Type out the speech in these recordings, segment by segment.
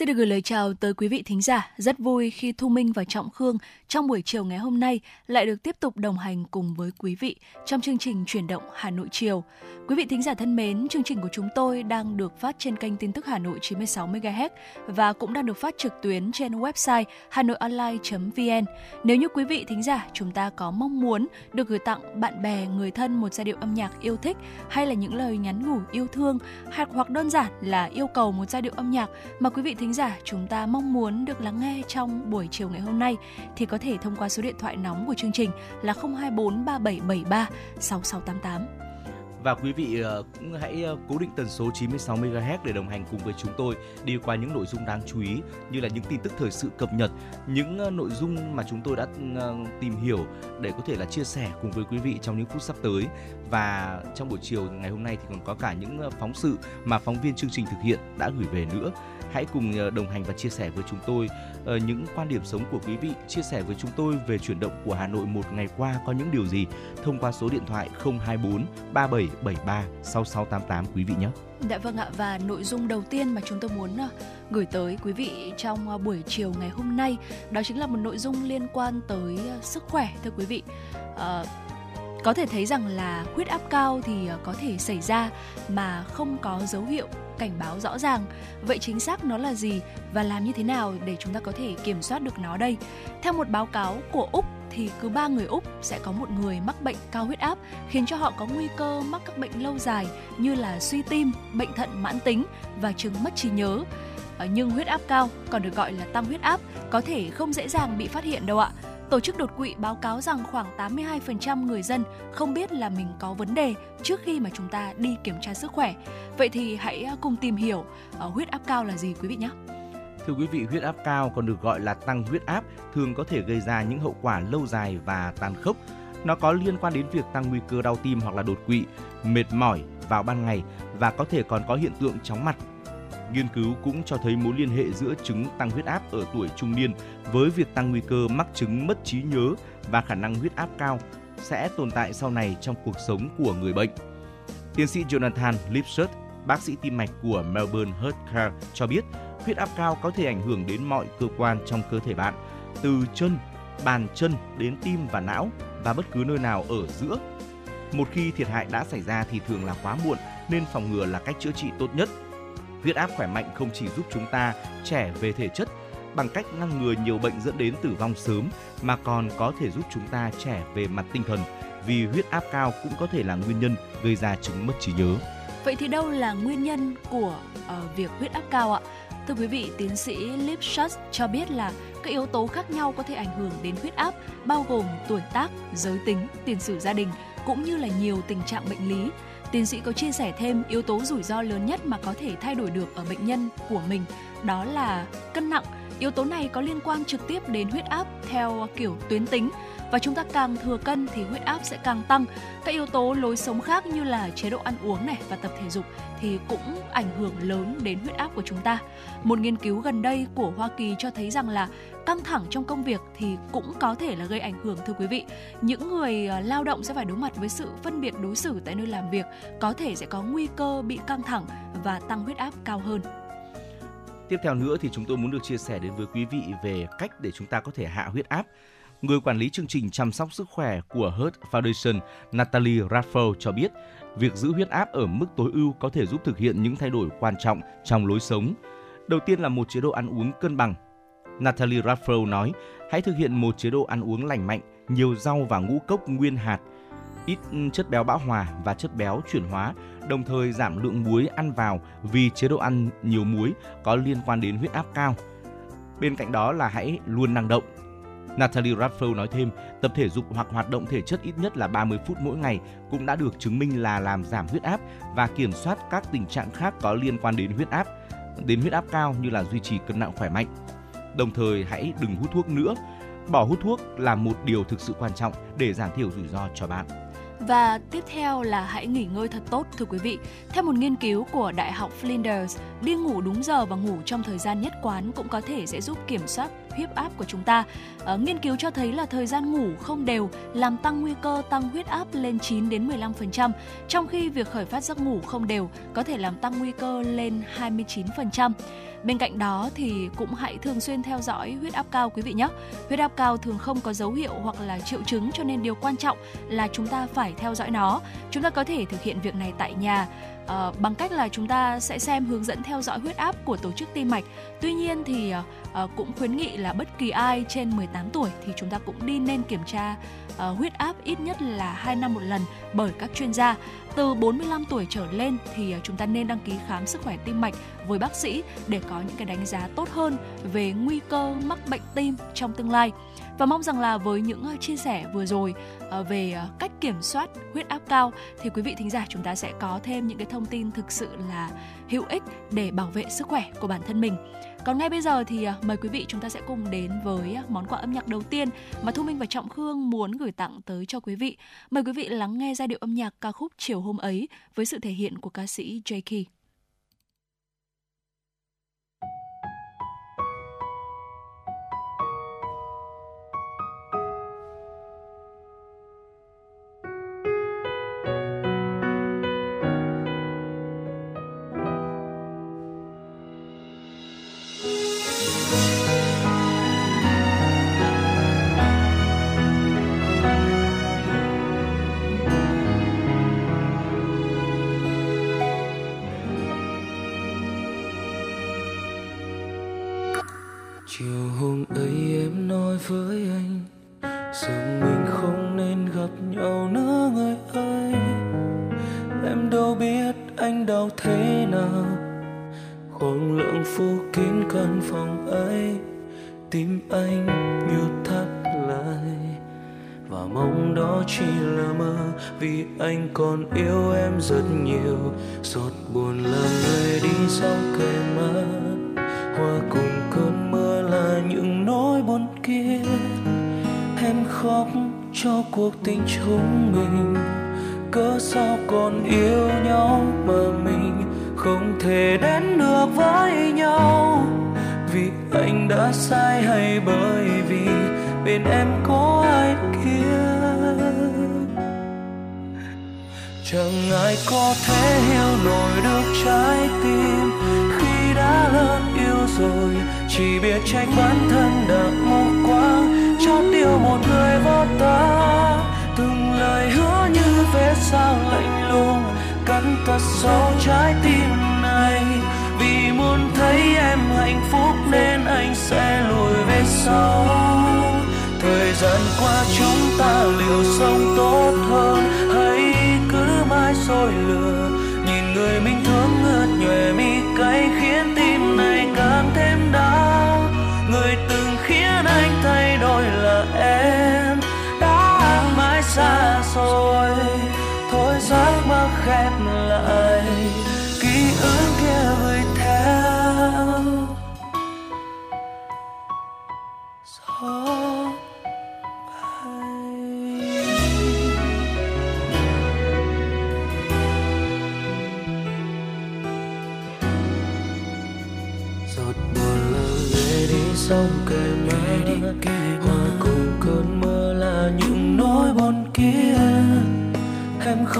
Xin được gửi lời chào tới quý vị thính giả. Rất vui khi Thu Minh và Trọng Khương trong buổi chiều ngày hôm nay lại được tiếp tục đồng hành cùng với quý vị trong chương trình Chuyển động Hà Nội chiều. Quý vị thính giả thân mến, chương trình của chúng tôi đang được phát trên kênh tin tức Hà Nội 96 MHz và cũng đang được phát trực tuyến trên website hanoionline.vn. Nếu như quý vị thính giả chúng ta có mong muốn được gửi tặng bạn bè, người thân một giai điệu âm nhạc yêu thích hay là những lời nhắn nhủ yêu thương hoặc hoặc đơn giản là yêu cầu một giai điệu âm nhạc mà quý vị thính giả chúng ta mong muốn được lắng nghe trong buổi chiều ngày hôm nay thì có thể thông qua số điện thoại nóng của chương trình là 024 3773 6688 và quý vị ờ, cũng hãy ờ, cố định tần số 96 MHz để đồng hành cùng với chúng tôi đi qua những nội dung đáng chú ý như là những tin tức thời sự cập nhật, những ờ, nội dung mà chúng tôi đã tìm hiểu để có thể là chia sẻ cùng với quý vị trong những phút sắp tới và trong buổi chiều ngày hôm nay thì còn có cả những phóng sự mà phóng viên chương trình thực hiện đã gửi về nữa. Hãy cùng ờ, đồng hành và chia sẻ với chúng tôi ờ, những quan điểm sống của quý vị, chia sẻ với chúng tôi về chuyển động của Hà Nội một ngày qua có những điều gì thông qua số điện thoại 024 3773 6688 quý vị nhé. Dạ vâng ạ và nội dung đầu tiên mà chúng tôi muốn ờ, gửi tới quý vị trong buổi chiều ngày hôm nay đó chính là một nội dung liên quan tới sức khỏe thưa quý vị. À, có thể thấy rằng là huyết áp cao thì ờ, có thể xảy ra mà không có dấu hiệu cảnh báo rõ ràng. Vậy chính xác nó là gì và làm như thế nào để chúng ta có thể kiểm soát được nó đây? Theo một báo cáo của Úc thì cứ ba người Úc sẽ có một người mắc bệnh cao huyết áp khiến cho họ có nguy cơ mắc các bệnh lâu dài như là suy tim, bệnh thận mãn tính và chứng mất trí nhớ. Ờ, nhưng huyết áp cao còn được gọi là tăng huyết áp có thể không dễ dàng bị phát hiện đâu ạ. Tổ chức đột quỵ báo cáo rằng khoảng 82% người dân không biết là mình có vấn đề trước khi mà chúng ta đi kiểm tra sức khỏe. Vậy thì hãy à, cùng tìm hiểu à, huyết áp cao là gì quý vị nhé. Thưa quý vị, huyết áp cao còn được gọi là tăng huyết áp thường có thể gây ra những hậu quả lâu dài và tàn khốc. Nó có liên quan đến việc tăng nguy cơ đau tim hoặc là đột quỵ, mệt mỏi vào ban ngày và có thể còn có hiện tượng chóng mặt. Nghiên cứu cũng cho thấy mối liên hệ giữa chứng tăng huyết áp ở tuổi trung niên với việc tăng nguy cơ mắc chứng mất trí nhớ và khả năng huyết áp cao sẽ tồn tại sau này trong cuộc sống của người bệnh. Tiến sĩ Jonathan Lipshut, bác sĩ tim mạch của Melbourne Healthcare cho biết huyết áp cao có thể ảnh hưởng đến mọi cơ quan trong cơ thể bạn, từ chân, bàn chân đến tim và não và bất cứ nơi nào ở giữa. Một khi thiệt hại đã xảy ra thì thường là quá muộn nên phòng ngừa là cách chữa trị tốt nhất. Huyết áp khỏe mạnh không chỉ giúp chúng ta trẻ về thể chất bằng cách ngăn ngừa nhiều bệnh dẫn đến tử vong sớm mà còn có thể giúp chúng ta trẻ về mặt tinh thần vì huyết áp cao cũng có thể là nguyên nhân gây ra chứng mất trí nhớ. Vậy thì đâu là nguyên nhân của uh, việc huyết áp cao ạ? Thưa quý vị, tiến sĩ Lipschutz cho biết là các yếu tố khác nhau có thể ảnh hưởng đến huyết áp, bao gồm tuổi tác, giới tính, tiền sử gia đình cũng như là nhiều tình trạng bệnh lý. Tiến sĩ có chia sẻ thêm yếu tố rủi ro lớn nhất mà có thể thay đổi được ở bệnh nhân của mình, đó là cân nặng. Yếu tố này có liên quan trực tiếp đến huyết áp theo kiểu tuyến tính và chúng ta càng thừa cân thì huyết áp sẽ càng tăng. Các yếu tố lối sống khác như là chế độ ăn uống này và tập thể dục thì cũng ảnh hưởng lớn đến huyết áp của chúng ta. Một nghiên cứu gần đây của Hoa Kỳ cho thấy rằng là căng thẳng trong công việc thì cũng có thể là gây ảnh hưởng thưa quý vị. Những người ờ, lao động sẽ phải đối mặt với sự phân biệt đối xử tại nơi làm việc, có thể sẽ có nguy cơ bị căng thẳng và tăng huyết áp cao hơn. Tiếp theo nữa thì chúng tôi muốn được chia sẻ đến với quý vị về cách để chúng ta có thể hạ huyết áp người quản lý chương trình chăm sóc sức khỏe của Heart Foundation, Natalie Raffel cho biết, việc giữ huyết áp ở mức tối ưu có thể giúp thực hiện những thay đổi quan trọng trong lối sống. Đầu tiên là một chế độ ăn uống cân bằng. Natalie Raffro nói, hãy thực hiện một chế độ ăn uống lành mạnh, nhiều rau và ngũ cốc nguyên hạt, ít chất béo bão hòa và chất béo chuyển hóa, đồng thời giảm lượng muối ăn vào vì chế độ ăn nhiều muối có liên quan đến huyết áp cao. Bên cạnh đó là hãy luôn năng động, Natalie Raffel nói thêm, tập thể dục hoặc hoạt động thể chất ít nhất là 30 phút mỗi ngày cũng đã được chứng minh là làm giảm huyết áp và kiểm soát các tình trạng khác có liên quan đến huyết áp, đến huyết áp cao như là duy trì cân nặng khỏe mạnh. Đồng thời hãy đừng hút thuốc nữa. Bỏ hút thuốc là một điều thực sự quan trọng để giảm thiểu rủi ro cho bạn. Và tiếp theo là hãy nghỉ ngơi thật tốt thưa quý vị. Theo một nghiên cứu của Đại học Flinders, đi ngủ đúng giờ và ngủ trong thời gian nhất quán cũng có thể sẽ giúp kiểm soát huyết áp của chúng ta. À, nghiên cứu cho thấy là thời gian ngủ không đều làm tăng nguy cơ tăng huyết áp lên 9 đến 15%, trong khi việc khởi phát giấc ngủ không đều có thể làm tăng nguy cơ lên 29%. Bên cạnh đó thì cũng hãy thường xuyên theo dõi huyết áp cao quý vị nhé. Huyết áp cao thường không có dấu hiệu hoặc là triệu chứng cho nên điều quan trọng là chúng ta phải theo dõi nó. Chúng ta có thể thực hiện việc này tại nhà Ờ, bằng cách là chúng ta sẽ xem hướng dẫn theo dõi huyết áp của tổ chức tim mạch. Tuy nhiên thì uh, cũng khuyến nghị là bất kỳ ai trên 18 tuổi thì chúng ta cũng đi nên kiểm tra uh, huyết áp ít nhất là 2 năm một lần bởi các chuyên gia. Từ 45 tuổi trở lên thì chúng ta nên đăng ký khám sức khỏe tim mạch với bác sĩ để có những cái đánh giá tốt hơn về nguy cơ mắc bệnh tim trong tương lai. Và mong rằng là với những ờ, chia sẻ vừa rồi ờ, về ờ, cách kiểm soát huyết áp cao thì quý vị thính giả chúng ta sẽ có thêm những cái thông tin thực sự là hữu ích để bảo vệ sức khỏe của bản thân mình. Còn ngay bây giờ thì mời quý vị chúng ta sẽ cùng đến với món quà âm nhạc đầu tiên mà Thu Minh và Trọng Khương muốn gửi tặng tới cho quý vị. Mời quý vị lắng nghe giai điệu âm nhạc ca khúc Chiều hôm ấy với sự thể hiện của ca sĩ với anh. Giờ mình không nên gặp nhau nữa người ơi em đâu biết anh đau thế nào. Khoảng lượng phu kín căn phòng ấy. Tim anh như thắt lại. Và mong đó chỉ là mơ, vì anh còn yêu em rất nhiều. Giọt buồn làm người đi sau kề mắt qua cùng cơn mưa là những nỗi buồn kia. Em khóc cho cuộc tình chúng mình. Cớ sao còn yêu nhau mà mình không thể đến được với nhau? Vì anh đã sai hay bởi vì bên em có ai kia? Chẳng ai có thể hiểu nổi được trái tim khi đã lớn rồi, chỉ biết trách bản thân đã mù quáng cho yêu một người vô ta từng lời hứa như vết sao lạnh lùng, cắn thật sâu trái tim này. Vì muốn thấy em hạnh phúc nên anh sẽ lùi về sau. Thời gian qua chúng ta liệu sống tốt hơn hay cứ mãi soi lừa, nhìn người mình 나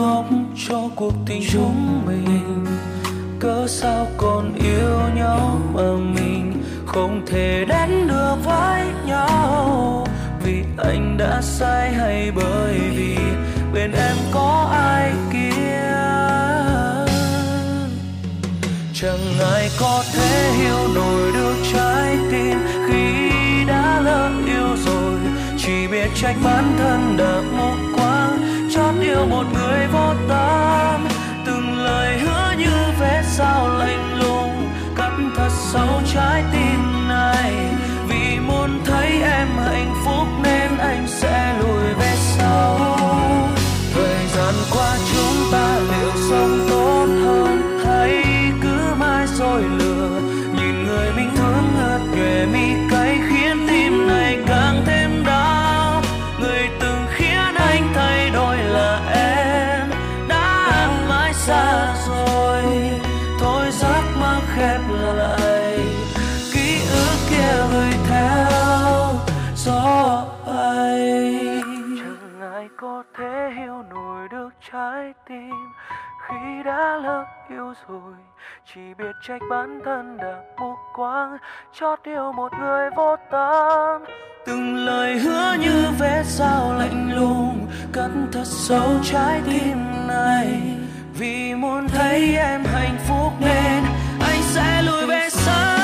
khóc cho cuộc tình chúng mình. Cớ sao còn yêu nhau mà mình không thể đến được với nhau? Vì anh đã sai hay bởi vì bên em có ai kia? Chẳng ai có thể hiểu nổi được trái tim khi đã lỡ yêu rồi. Chỉ biết trách bản thân đã mong yêu một người vô tâm. Từng lời hứa như vẽ sao lạnh lùng cắt thật sâu trái tim này. Vì muốn thấy em hạnh phúc nên anh sẽ lùi về sau. Thời gian qua chúng ta liệu sống J. Key. đã lỡ yêu rồi chỉ biết trách bản thân đã mù quáng chót yêu một người vô tâm từng lời hứa như vết dao lạnh lùng cất thật sâu trái tim này vì muốn thấy em hạnh phúc nên anh sẽ lùi về sau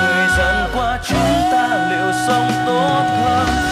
thời gian qua chúng ta liệu sống tốt hơn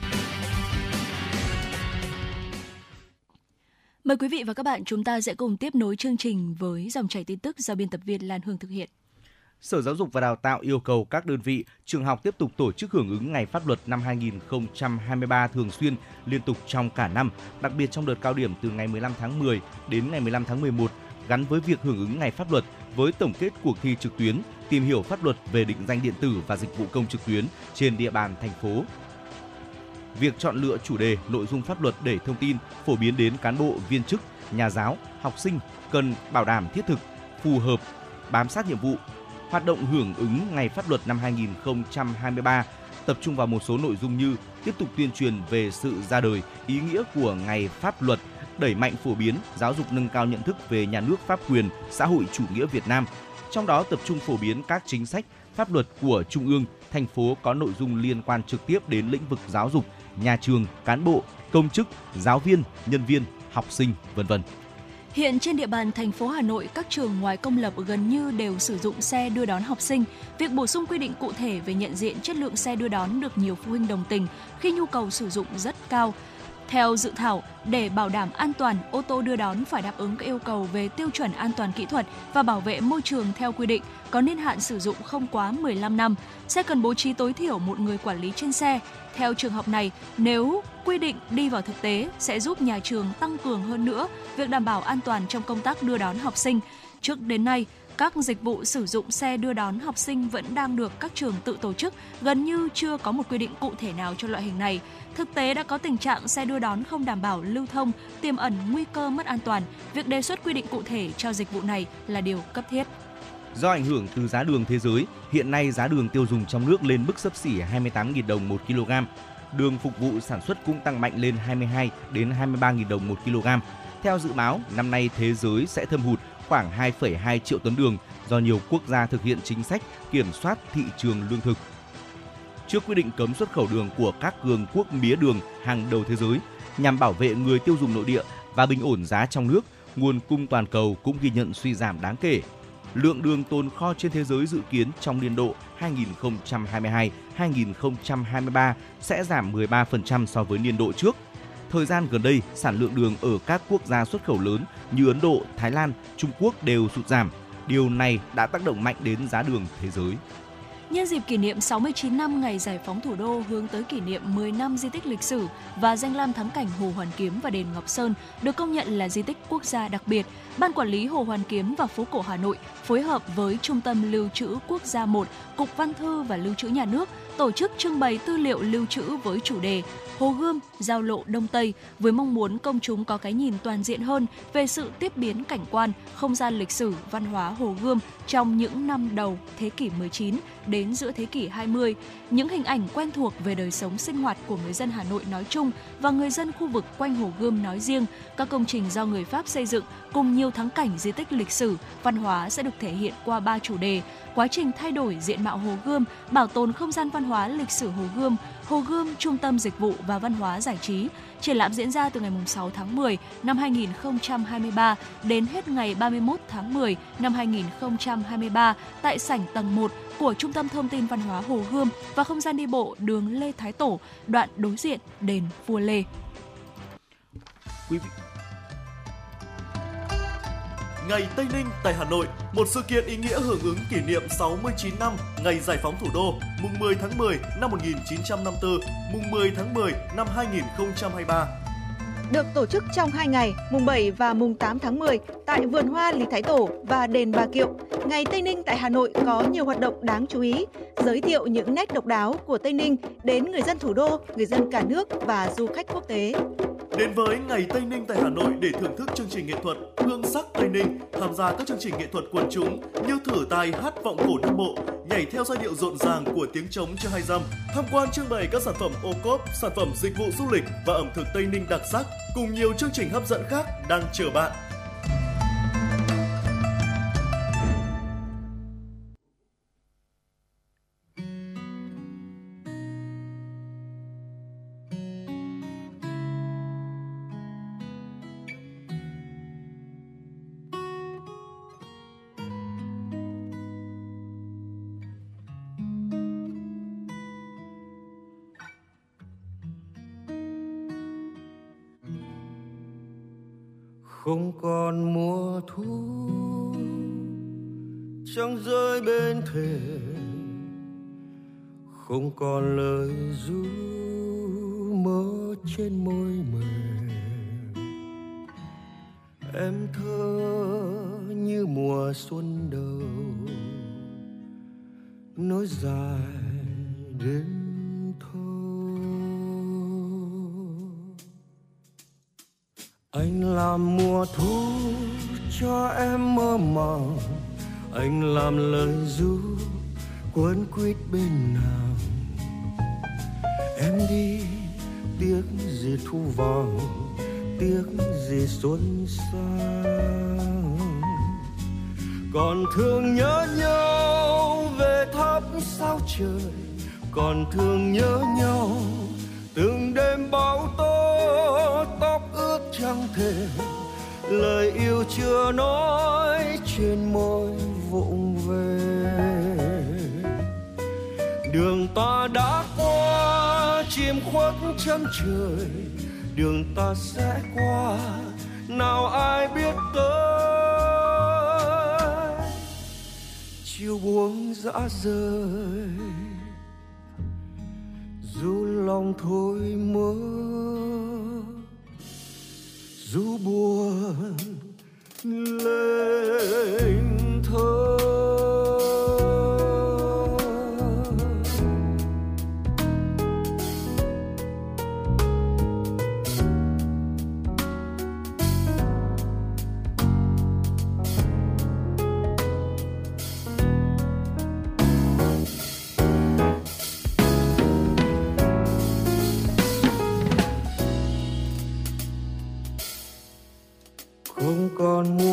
Mời quý vị và các bạn chúng ta sẽ cùng tiếp nối chương trình với dòng chảy tin tức do biên tập viên Lan Hương thực hiện. Sở Giáo dục và Đào tạo yêu cầu các đơn vị, trường học tiếp tục tổ chức hưởng ứng Ngày Pháp luật năm 2023 thường xuyên, liên tục trong cả năm, đặc biệt trong đợt cao điểm từ ngày 15 tháng 10 đến ngày 15 tháng 11, gắn với việc hưởng ứng Ngày Pháp luật với tổng kết cuộc thi trực tuyến, tìm hiểu pháp luật về định danh điện tử và dịch vụ công trực tuyến trên địa bàn thành phố. Việc chọn lựa chủ đề, nội dung pháp luật để thông tin, phổ biến đến cán bộ, viên chức, nhà giáo, học sinh cần bảo đảm thiết thực, phù hợp, bám sát nhiệm vụ, hoạt động hưởng ứng Ngày Pháp luật năm 2023 tập trung vào một số nội dung như tiếp tục tuyên truyền về sự ra đời, ý nghĩa của Ngày Pháp luật, đẩy mạnh phổ biến, giáo dục nâng cao nhận thức về nhà nước pháp quyền, xã hội chủ nghĩa Việt Nam. Trong đó tập trung phổ biến các chính sách, pháp luật của Trung ương, thành phố có nội dung liên quan trực tiếp đến lĩnh vực giáo dục, nhà trường, cán bộ, công chức, giáo viên, nhân viên, học sinh, vân vân. Hiện trên địa bàn thành phố Hà Nội, các trường ngoài công lập gần như đều sử dụng xe đưa đón học sinh. Việc bổ sung quy định cụ thể về nhận diện chất lượng xe đưa đón được nhiều phụ huynh đồng tình khi nhu cầu sử dụng rất cao. Theo dự thảo, để bảo đảm an toàn, ô tô đưa đón phải đáp ứng các yêu cầu về tiêu chuẩn an toàn kỹ thuật và bảo vệ môi trường theo quy định, có niên hạn sử dụng không quá 15 năm. Xe cần bố trí tối thiểu một người quản lý trên xe. Theo trường hợp này, nếu quy định đi vào thực tế sẽ giúp nhà trường tăng cường hơn nữa việc đảm bảo an toàn trong công tác đưa đón học sinh. Trước đến nay, các dịch vụ sử dụng xe đưa đón học sinh vẫn đang được các trường tự tổ chức, gần như chưa có một quy định cụ thể nào cho loại hình này. Thực tế đã có tình trạng xe đưa đón không đảm bảo lưu thông, tiềm ẩn nguy cơ mất an toàn. Việc đề xuất quy định cụ thể cho dịch vụ này là điều cấp thiết. Do ảnh hưởng từ giá đường thế giới, hiện nay giá đường tiêu dùng trong nước lên mức sấp xỉ 28.000 đồng một kg. Đường phục vụ sản xuất cũng tăng mạnh lên 22 đến 23.000 đồng một kg. Theo dự báo, năm nay thế giới sẽ thâm hụt khoảng 2,2 triệu tấn đường do nhiều quốc gia thực hiện chính sách kiểm soát thị trường lương thực. Trước quyết định cấm xuất khẩu đường của các cường quốc mía đường hàng đầu thế giới nhằm bảo vệ người tiêu dùng nội địa và bình ổn giá trong nước, nguồn cung toàn cầu cũng ghi nhận suy giảm đáng kể. Lượng đường tồn kho trên thế giới dự kiến trong niên độ 2022-2023 sẽ giảm 13% so với niên độ trước. Thời gian gần đây, sản lượng đường ở các quốc gia xuất khẩu lớn như Ấn Độ, Thái Lan, Trung Quốc đều sụt giảm. Điều này đã tác động mạnh đến giá đường thế giới. Nhân dịp kỷ niệm 69 năm ngày giải phóng thủ đô hướng tới kỷ niệm 10 năm di tích lịch sử và danh lam thắng cảnh Hồ Hoàn Kiếm và đền Ngọc Sơn được công nhận là di tích quốc gia đặc biệt, Ban Quản lý Hồ Hoàn Kiếm và phố cổ Hà Nội phối hợp với Trung tâm Lưu trữ Quốc gia 1, Cục Văn thư và Lưu trữ Nhà nước tổ chức trưng bày tư liệu lưu trữ với chủ đề Hồ Gươm, giao lộ Đông Tây với mong muốn công chúng có cái nhìn toàn diện hơn về sự tiếp biến cảnh quan, không gian lịch sử, văn hóa Hồ Gươm trong những năm đầu thế kỷ 19 đến giữa thế kỷ 20, những hình ảnh quen thuộc về đời sống sinh hoạt của người dân Hà Nội nói chung và người dân khu vực quanh Hồ Gươm nói riêng, các công trình do người Pháp xây dựng cùng nhiều thắng cảnh di tích lịch sử, văn hóa sẽ được thể hiện qua ba chủ đề: quá trình thay đổi diện mạo Hồ Gươm, bảo tồn không gian văn hóa lịch sử Hồ Gươm, Hồ Gươm Trung tâm Dịch vụ và Văn hóa Giải trí. Triển lãm diễn ra từ ngày 6 tháng 10 năm 2023 đến hết ngày 31 tháng 10 năm 2023 tại sảnh tầng 1 của Trung tâm Thông tin Văn hóa Hồ Gươm và không gian đi bộ đường Lê Thái Tổ, đoạn đối diện đền Vua Lê. Quý vị Ngày Tây Ninh tại Hà Nội, một sự kiện ý nghĩa hưởng ứng kỷ niệm 69 năm ngày giải phóng thủ đô, mùng 10 tháng 10 năm 1954, mùng 10 tháng 10 năm 2023 được tổ chức trong 2 ngày, mùng 7 và mùng 8 tháng 10 tại Vườn Hoa Lý Thái Tổ và Đền Bà Kiệu. Ngày Tây Ninh tại Hà Nội có nhiều hoạt động đáng chú ý, giới thiệu những nét độc đáo của Tây Ninh đến người dân thủ đô, người dân cả nước và du khách quốc tế. Đến với Ngày Tây Ninh tại Hà Nội để thưởng thức chương trình nghệ thuật Hương sắc Tây Ninh, tham gia các chương trình nghệ thuật quần chúng như thử tài hát vọng cổ Nam Bộ, nhảy theo giai điệu rộn ràng của tiếng trống chưa hai dăm, tham quan trưng bày các sản phẩm ô cốp, sản phẩm dịch vụ du lịch và ẩm thực Tây Ninh đặc sắc cùng nhiều chương trình hấp dẫn khác đang chờ bạn. Không còn mùa thu. Trăng rơi bên thềm, không còn lời ru mơ trên môi mềm. Em thơ như mùa xuân đầu nối dài đến anh làm mùa thu cho em mơ màng anh làm lời ru cuốn quýt bên nàng. Em đi, tiếc gì thu vàng, tiếc gì xuân sang. Còn thương nhớ nhau về thắp sao trời, còn thương nhớ nhau từng đêm bão tố, tóc ướt trăng thề. Lời yêu chưa nói trên môi vụng về. Đường ta đã qua, chim khuất chân trời. Đường ta sẽ qua, nào ai biết tới? Chiều buông dã rời dù lòng thôi mơ dù buồn lên thơ.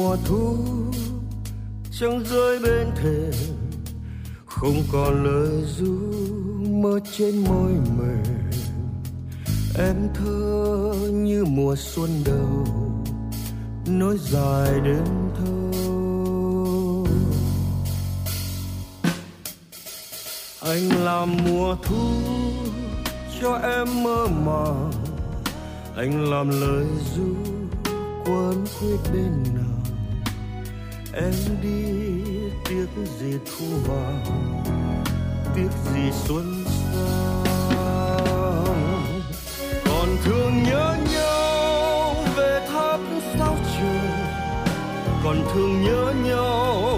Mùa thu. Chẳng rơi bên thềm, không còn lời ru mơ trên môi mềm. Em thơ như mùa xuân đầu, nối dài đến thâu anh làm mùa thu cho em mơ màng. Anh làm lời ru quấn quýt bên nào em đi tiếc gì thu vàng tiếc gì xuân sang còn thương nhớ nhau về tháp sao trời còn thương nhớ nhau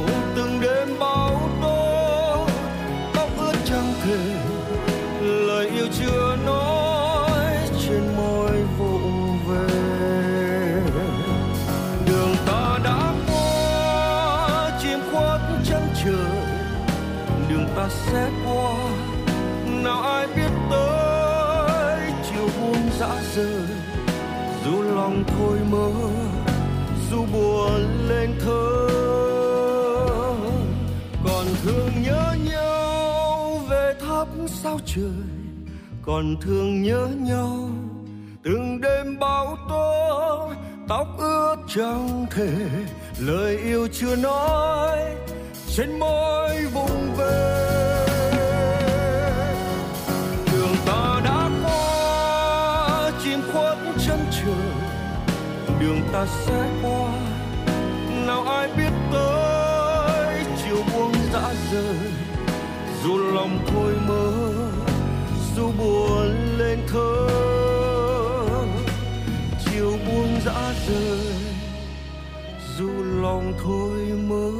buồn lên thơ. Còn thương nhớ nhau về thắp sao trời, còn thương nhớ nhau từng đêm bão tố, tóc ướt chẳng thể, lời yêu chưa nói, trên môi ta sẽ qua. Nào ai biết tới chiều buông dã rời. Dù lòng thôi mơ, dù buồn lên thơ. Chiều buông dã rời. Dù lòng thôi mơ.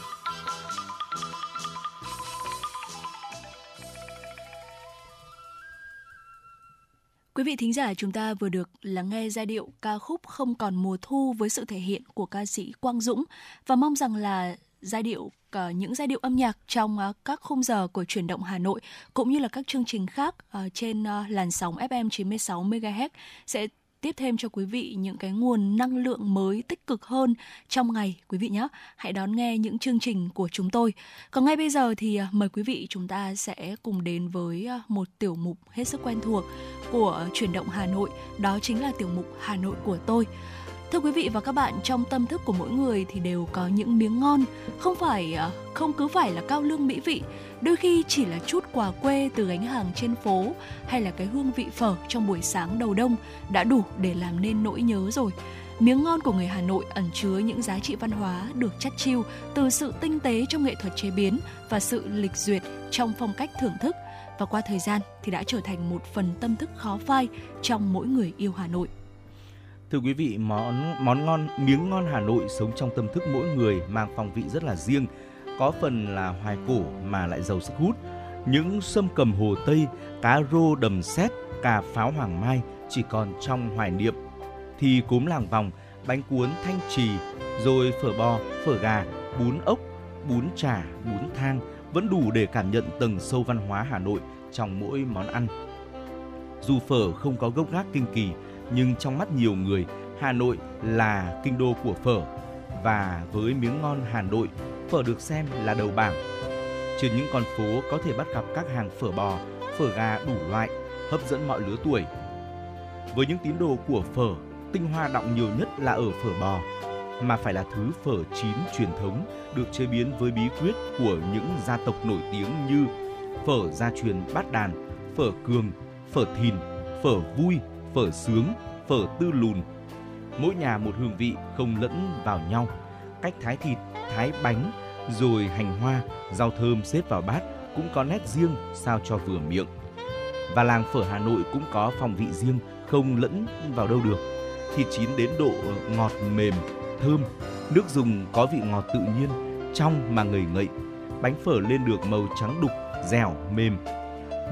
Quý vị thính giả, chúng ta vừa được lắng nghe giai điệu ca khúc Không còn mùa thu với sự thể hiện của ca sĩ Quang Dũng và mong rằng là giai điệu ờ, những giai điệu âm nhạc trong ờ, các khung giờ của chuyển động Hà Nội cũng như là các chương trình khác ờ, trên làn sóng FM 96 MHz sẽ tiếp thêm cho quý vị những cái nguồn năng lượng mới tích cực hơn trong ngày quý vị nhé. Hãy đón nghe những chương trình của chúng tôi. Còn ngay bây giờ thì à, mời quý vị chúng ta sẽ cùng đến với à, một tiểu mục hết sức quen thuộc của chuyển động Hà Nội, đó chính là tiểu mục Hà Nội của tôi. Thưa quý vị và các bạn, trong tâm thức của mỗi người thì đều có những miếng ngon, không phải à, không cứ phải là cao lương mỹ vị, đôi khi chỉ là chút quà quê từ gánh hàng trên phố hay là cái hương vị phở trong buổi sáng đầu đông đã đủ để làm nên nỗi nhớ rồi. Miếng ngon của người Hà Nội ẩn chứa những giá trị văn hóa được chắt chiu từ sự tinh tế trong nghệ thuật chế biến và sự lịch duyệt trong phong cách thưởng thức và qua thời gian thì đã trở thành một phần tâm thức khó phai trong mỗi người yêu Hà Nội. Thưa quý vị, món món ngon miếng ngon Hà Nội sống trong tâm thức mỗi người mang phong vị rất là riêng, có phần là hoài cổ mà lại giàu sức hút. Những sâm cầm hồ Tây, cá rô đầm xét, cà pháo hoàng mai chỉ còn trong hoài niệm. Thì cốm làng vòng, bánh cuốn thanh trì, rồi phở bò, phở gà, bún ốc, bún chả, bún thang vẫn đủ để cảm nhận tầng sâu văn hóa Hà Nội trong mỗi món ăn. Dù phở không có gốc gác kinh kỳ, nhưng trong mắt nhiều người, Hà Nội là kinh đô của phở và với miếng ngon Hà Nội, phở được xem là đầu bảng. Trên những con phố có thể bắt gặp các hàng phở bò, phở gà đủ loại, hấp dẫn mọi lứa tuổi. Với những tín đồ của phở, tinh hoa đọng nhiều nhất là ở phở bò, mà phải là thứ phở chín truyền thống được chế biến với bí quyết của những gia tộc nổi tiếng như phở gia truyền bát đàn, phở cường, phở thìn, phở vui, phở sướng, phở tư lùn. Mỗi nhà một hương vị không lẫn vào nhau. Cách thái thịt, thái bánh, rồi hành hoa, rau thơm xếp vào bát cũng có nét riêng sao cho vừa miệng. Và làng phở Hà Nội cũng có phong vị riêng, không lẫn vào đâu được. Thịt chín đến độ ngọt mềm, thơm, nước dùng có vị ngọt tự nhiên, trong mà ngậy ngậy. Bánh phở lên được màu trắng đục, dẻo, mềm.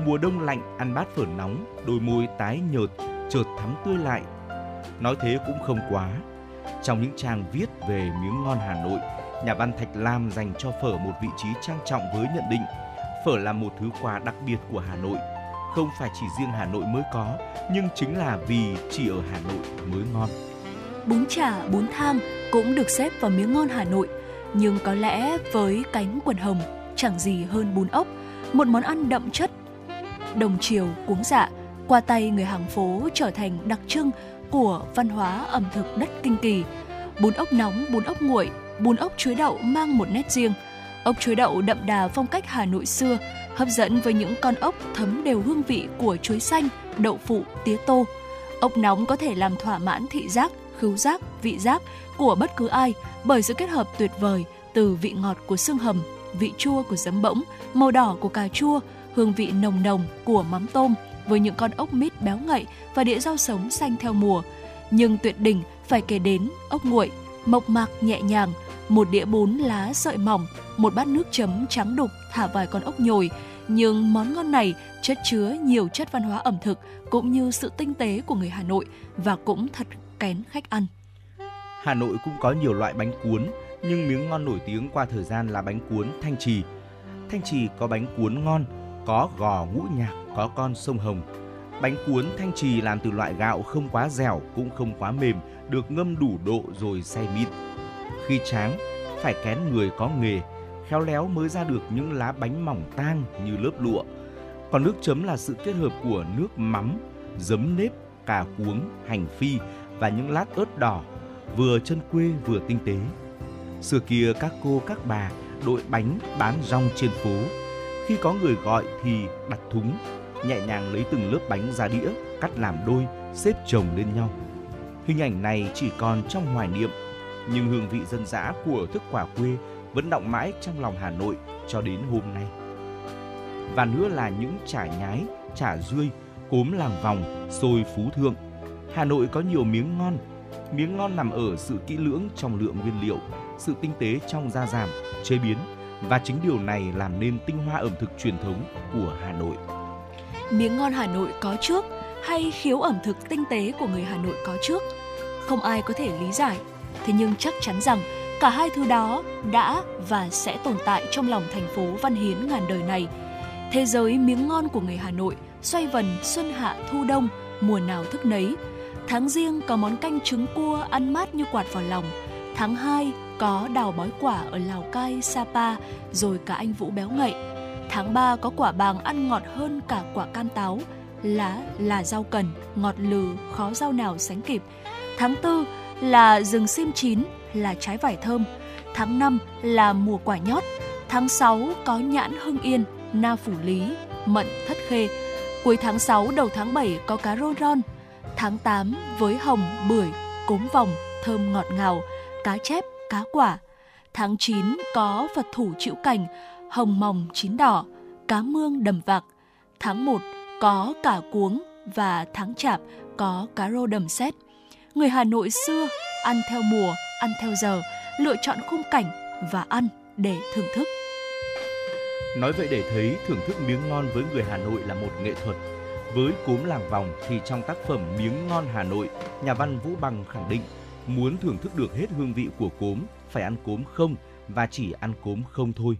Mùa đông lạnh ăn bát phở nóng, đôi môi tái nhợt, chợt thắm tươi lại. Nói thế cũng không quá. Trong những trang viết về miếng ngon Hà Nội, Nhà văn Thạch Lam dành cho phở một vị trí trang trọng với nhận định phở là một thứ quà đặc biệt của Hà Nội. Không phải chỉ riêng Hà Nội mới có, nhưng chính là vì chỉ ở Hà Nội mới ngon. Bún chả, bún thang cũng được xếp vào miếng ngon Hà Nội, nhưng có lẽ với cánh quần hồng chẳng gì hơn bún ốc, một món ăn đậm chất đồng chiều cuống dạ qua tay người hàng phố trở thành đặc trưng của văn hóa ẩm thực đất kinh kỳ. Bún ốc nóng, bún ốc nguội, bún ốc chuối đậu mang một nét riêng. Ốc chuối đậu đậm đà phong cách Hà Nội xưa, hấp dẫn với những con ốc thấm đều hương vị của chuối xanh, đậu phụ, tía tô. Ốc nóng có thể làm thỏa mãn thị giác, khứu giác, vị giác của bất cứ ai bởi sự kết hợp tuyệt vời từ vị ngọt của xương hầm, vị chua của giấm bỗng, màu đỏ của cà chua, hương vị nồng nồng của mắm tôm với những con ốc mít béo ngậy và đĩa rau sống xanh theo mùa. Nhưng tuyệt đỉnh phải kể đến ốc nguội, mộc mạc nhẹ nhàng, một đĩa bún lá sợi mỏng, một bát nước chấm trắng đục thả vài con ốc nhồi. Nhưng món ngon này chất chứa nhiều chất văn hóa ẩm thực cũng như sự tinh tế của người Hà Nội và cũng thật kén khách ăn. Hà Nội cũng có nhiều loại bánh cuốn, nhưng miếng ngon nổi tiếng qua thời gian là bánh cuốn Thanh Trì. Thanh Trì có bánh cuốn ngon, có gò ngũ nhạc, có con sông Hồng. Bánh cuốn Thanh Trì làm từ loại gạo không quá dẻo cũng không quá mềm, được ngâm đủ độ rồi xay mịn. Khi tráng, phải kén người có nghề, khéo léo mới ra được những lá bánh mỏng tang như lớp lụa. Còn nước chấm là sự kết hợp của nước mắm, giấm nếp, cà cuống, hành phi và những lát ớt đỏ, vừa chân quê vừa tinh tế. Xưa kia các cô các bà đội bánh bán rong trên phố. Khi có người gọi thì đặt thúng, nhẹ nhàng lấy từng lớp bánh ra đĩa, cắt làm đôi, xếp chồng lên nhau. Hình ảnh này chỉ còn trong hoài niệm, nhưng hương vị dân dã của thức quả quê vẫn động mãi trong lòng Hà Nội cho đến hôm nay. Và nữa là những chả nhái, chả rươi, cốm làng vòng, xôi phú thượng. Hà Nội có nhiều miếng ngon. Miếng ngon nằm ở sự kỹ lưỡng trong lượng nguyên liệu, sự tinh tế trong gia giảm, chế biến và chính điều này làm nên tinh hoa ẩm thực truyền thống của Hà Nội. Miếng ngon Hà Nội có trước hay khiếu ẩm thực tinh tế của người Hà Nội có trước? Không ai có thể lý giải. Thế nhưng chắc chắn rằng cả hai thứ đó đã và sẽ tồn tại trong lòng thành phố văn hiến ngàn đời này. Thế giới miếng ngon của người Hà Nội xoay vần xuân hạ thu đông, mùa nào thức nấy. Tháng riêng có món canh trứng cua ăn mát như quạt vào lòng. Tháng 2 có đào bói quả ở Lào Cai, Sapa, rồi cả anh Vũ béo ngậy. Tháng 3 có quả bàng ăn ngọt hơn cả quả cam táo, lá là rau cần, ngọt lừ, khó rau nào sánh kịp. Tháng 4 là rừng sim chín, là trái vải thơm. Tháng 5 là mùa quả nhót. Tháng 6 có nhãn hưng yên, na phủ lý, mận thất khê. Cuối tháng 6 đầu tháng 7 có cá rô ron. Tháng 8 với hồng, bưởi, cốm vòng, thơm ngọt ngào, cá chép, cá quả. Tháng 9 có Phật thủ chịu cảnh, hồng mòng chín đỏ, cá mương đầm vạc. Tháng 1 có cả cuống và tháng chạp có cá rô đầm xét. Người Hà Nội xưa ăn theo mùa, ăn theo giờ, lựa chọn khung cảnh và ăn để thưởng thức. Nói vậy để thấy thưởng thức miếng ngon với người Hà Nội là một nghệ thuật. Với cốm làng vòng thì trong tác phẩm Miếng ngon Hà Nội, nhà văn Vũ Bằng khẳng định muốn thưởng thức được hết hương vị của cốm phải ăn cốm không và chỉ ăn cốm không thôi.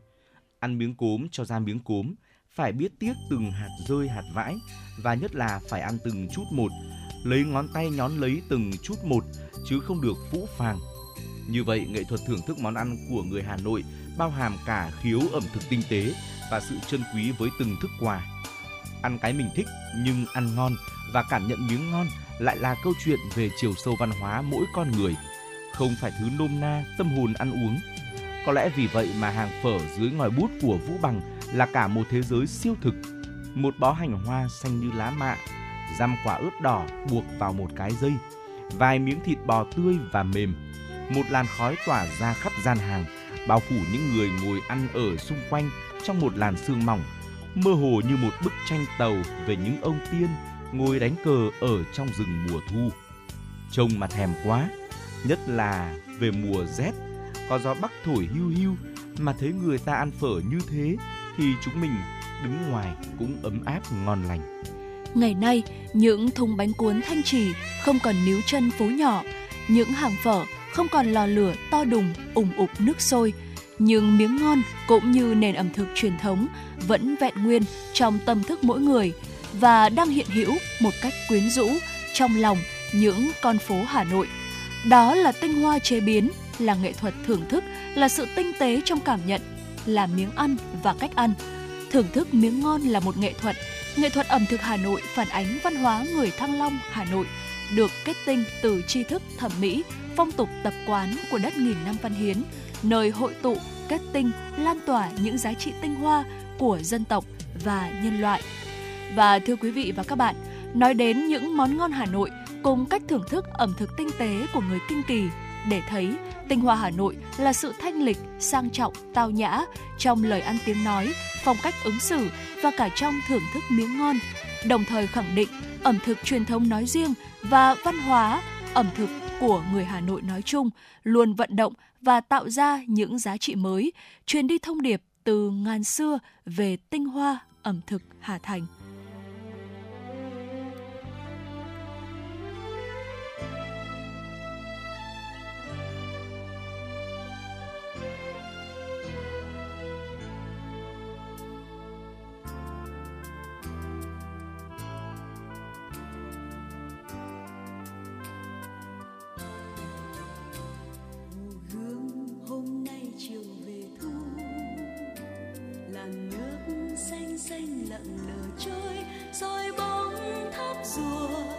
Ăn miếng cốm cho ra miếng cốm, phải biết tiếc từng hạt rơi hạt vãi và nhất là phải ăn từng chút một, lấy ngón tay nhón lấy từng chút một chứ không được phũ phàng. Như vậy, nghệ thuật thưởng thức món ăn của người Hà Nội bao hàm cả khiếu ẩm thực tinh tế và sự trân quý với từng thức quà. Ăn cái mình thích nhưng ăn ngon và cảm nhận miếng ngon lại là câu chuyện về chiều sâu văn hóa mỗi con người, không phải thứ nôm na tâm hồn ăn uống. Có lẽ vì vậy mà hàng phở dưới ngòi bút của Vũ Bằng là cả một thế giới siêu thực. Một bó hành hoa xanh như lá mạ, răm quả ớt đỏ buộc vào một cái dây, vài miếng thịt bò tươi và mềm, một làn khói tỏa ra khắp gian hàng, bao phủ những người ngồi ăn ở xung quanh trong một làn sương mỏng, mơ hồ như một bức tranh tàu về những ông tiên ngồi đánh cờ ở trong rừng mùa thu. Trông mà thèm quá, nhất là về mùa rét, có gió bắc thổi hưu hưu mà thấy người ta ăn phở như thế thì chúng mình đứng ngoài cũng ấm áp ngon lành. Ngày nay, những thùng bánh cuốn thanh trì không còn níu chân phố nhỏ, những hàng phở không còn lò lửa to đùng ủng ục nước sôi, nhưng miếng ngon cũng như nền ẩm thực truyền thống vẫn vẹn nguyên trong tâm thức mỗi người và đang hiện hữu một cách quyến rũ trong lòng những con phố Hà Nội. Đó là tinh hoa chế biến, là nghệ thuật thưởng thức, là sự tinh tế trong cảm nhận, là miếng ăn và cách ăn. Thưởng thức miếng ngon là một nghệ thuật, nghệ thuật ẩm thực Hà Nội phản ánh văn hóa người Thăng Long, Hà Nội, được kết tinh từ tri thức thẩm mỹ, phong tục tập quán của đất nghìn năm văn hiến, nơi hội tụ, kết tinh, lan tỏa những giá trị tinh hoa của dân tộc và nhân loại. Và thưa quý vị và các bạn, nói đến những món ngon Hà Nội cùng cách thưởng thức ẩm thực tinh tế của người Kinh Kỳ để thấy tinh hoa Hà Nội là sự thanh lịch, sang trọng, tao nhã trong lời ăn tiếng nói, phong cách ứng xử và cả trong thưởng thức miếng ngon, đồng thời khẳng định ẩm thực truyền thống nói riêng và văn hóa ẩm thực của người Hà Nội nói chung luôn vận động và tạo ra những giá trị mới, truyền đi thông điệp từ ngàn xưa về tinh hoa ẩm thực Hà Thành. Xanh xanh lặng lờ trôi rồi bóng tháp rùa.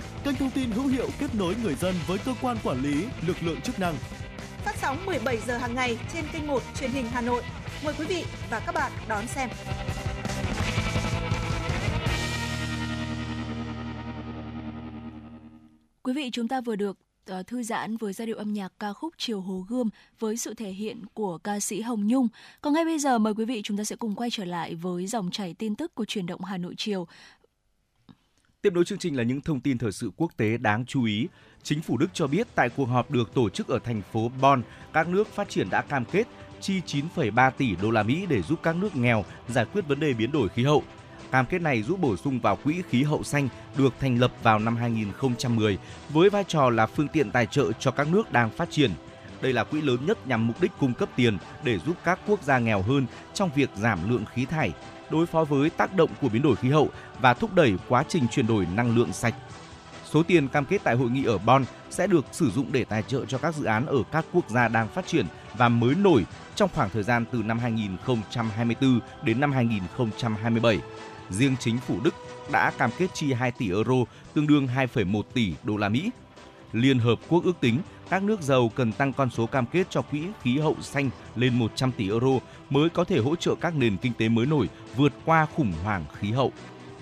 kênh thông tin hữu hiệu kết nối người dân với cơ quan quản lý, lực lượng chức năng. Phát sóng 17 giờ hàng ngày trên kênh 1 truyền hình Hà Nội. Mời quý vị và các bạn đón xem. Quý vị chúng ta vừa được uh, thư giãn với giai điệu âm nhạc ca khúc Chiều Hồ Gươm với sự thể hiện của ca sĩ Hồng Nhung. Còn ngay bây giờ mời quý vị chúng ta sẽ cùng quay trở lại với dòng chảy tin tức của truyền động Hà Nội chiều. Tiếp nối chương trình là những thông tin thời sự quốc tế đáng chú ý. Chính phủ Đức cho biết tại cuộc họp được tổ chức ở thành phố Bonn, các nước phát triển đã cam kết chi 9,3 tỷ đô la Mỹ để giúp các nước nghèo giải quyết vấn đề biến đổi khí hậu. Cam kết này giúp bổ sung vào quỹ khí hậu xanh được thành lập vào năm 2010 với vai trò là phương tiện tài trợ cho các nước đang phát triển. Đây là quỹ lớn nhất nhằm mục đích cung cấp tiền để giúp các quốc gia nghèo hơn trong việc giảm lượng khí thải, đối phó với tác động của biến đổi khí hậu và thúc đẩy quá trình chuyển đổi năng lượng sạch. Số tiền cam kết tại hội nghị ở Bonn sẽ được sử dụng để tài trợ cho các dự án ở các quốc gia đang phát triển và mới nổi trong khoảng thời gian từ năm 2024 đến năm 2027 riêng chính phủ Đức đã cam kết chi 2 tỷ euro, tương đương 2,1 tỷ đô la Mỹ. Liên Hợp Quốc ước tính các nước giàu cần tăng con số cam kết cho quỹ khí hậu xanh lên 100 tỷ euro mới có thể hỗ trợ các nền kinh tế mới nổi vượt qua khủng hoảng khí hậu.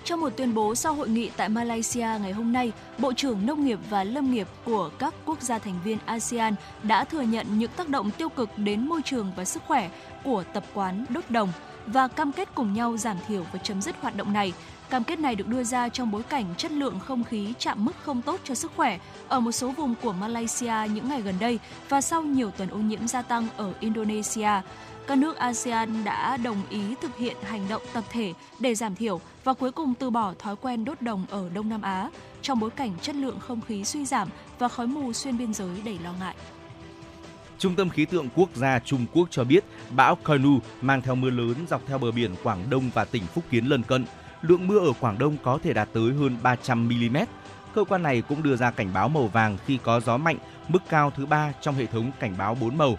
Trong một tuyên bố sau hội nghị tại Malaysia ngày hôm nay, Bộ trưởng Nông nghiệp và Lâm nghiệp của các quốc gia thành viên ASEAN đã thừa nhận những tác động tiêu cực đến môi trường và sức khỏe của tập quán đốt đồng – và cam kết cùng nhau giảm thiểu và chấm dứt hoạt động này. Cam kết này được đưa ra trong bối cảnh chất lượng không khí chạm mức không tốt cho sức khỏe ở một số vùng của Malaysia những ngày gần đây và sau nhiều tuần ô nhiễm gia tăng ở Indonesia. Các nước ASEAN đã đồng ý thực hiện hành động tập thể để giảm thiểu và cuối cùng từ bỏ thói quen đốt đồng ở Đông Nam Á trong bối cảnh chất lượng không khí suy giảm và khói mù xuyên biên giới đầy lo ngại. Trung tâm khí tượng quốc gia Trung Quốc cho biết bão Kainu mang theo mưa lớn dọc theo bờ biển Quảng Đông và tỉnh Phúc Kiến lân cận. Lượng mưa ở Quảng Đông có thể đạt tới hơn 300 mm. Cơ quan này cũng đưa ra cảnh báo màu vàng khi có gió mạnh, mức cao thứ ba trong hệ thống cảnh báo 4 màu.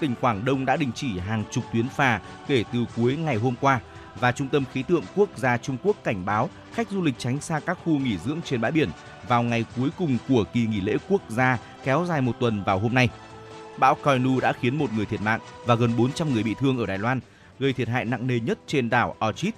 Tỉnh Quảng Đông đã đình chỉ hàng chục tuyến phà kể từ cuối ngày hôm qua và Trung tâm khí tượng quốc gia Trung Quốc cảnh báo khách du lịch tránh xa các khu nghỉ dưỡng trên bãi biển vào ngày cuối cùng của kỳ nghỉ lễ quốc gia kéo dài một tuần vào hôm nay bão Koinu đã khiến một người thiệt mạng và gần 400 người bị thương ở Đài Loan, gây thiệt hại nặng nề nhất trên đảo Orchid.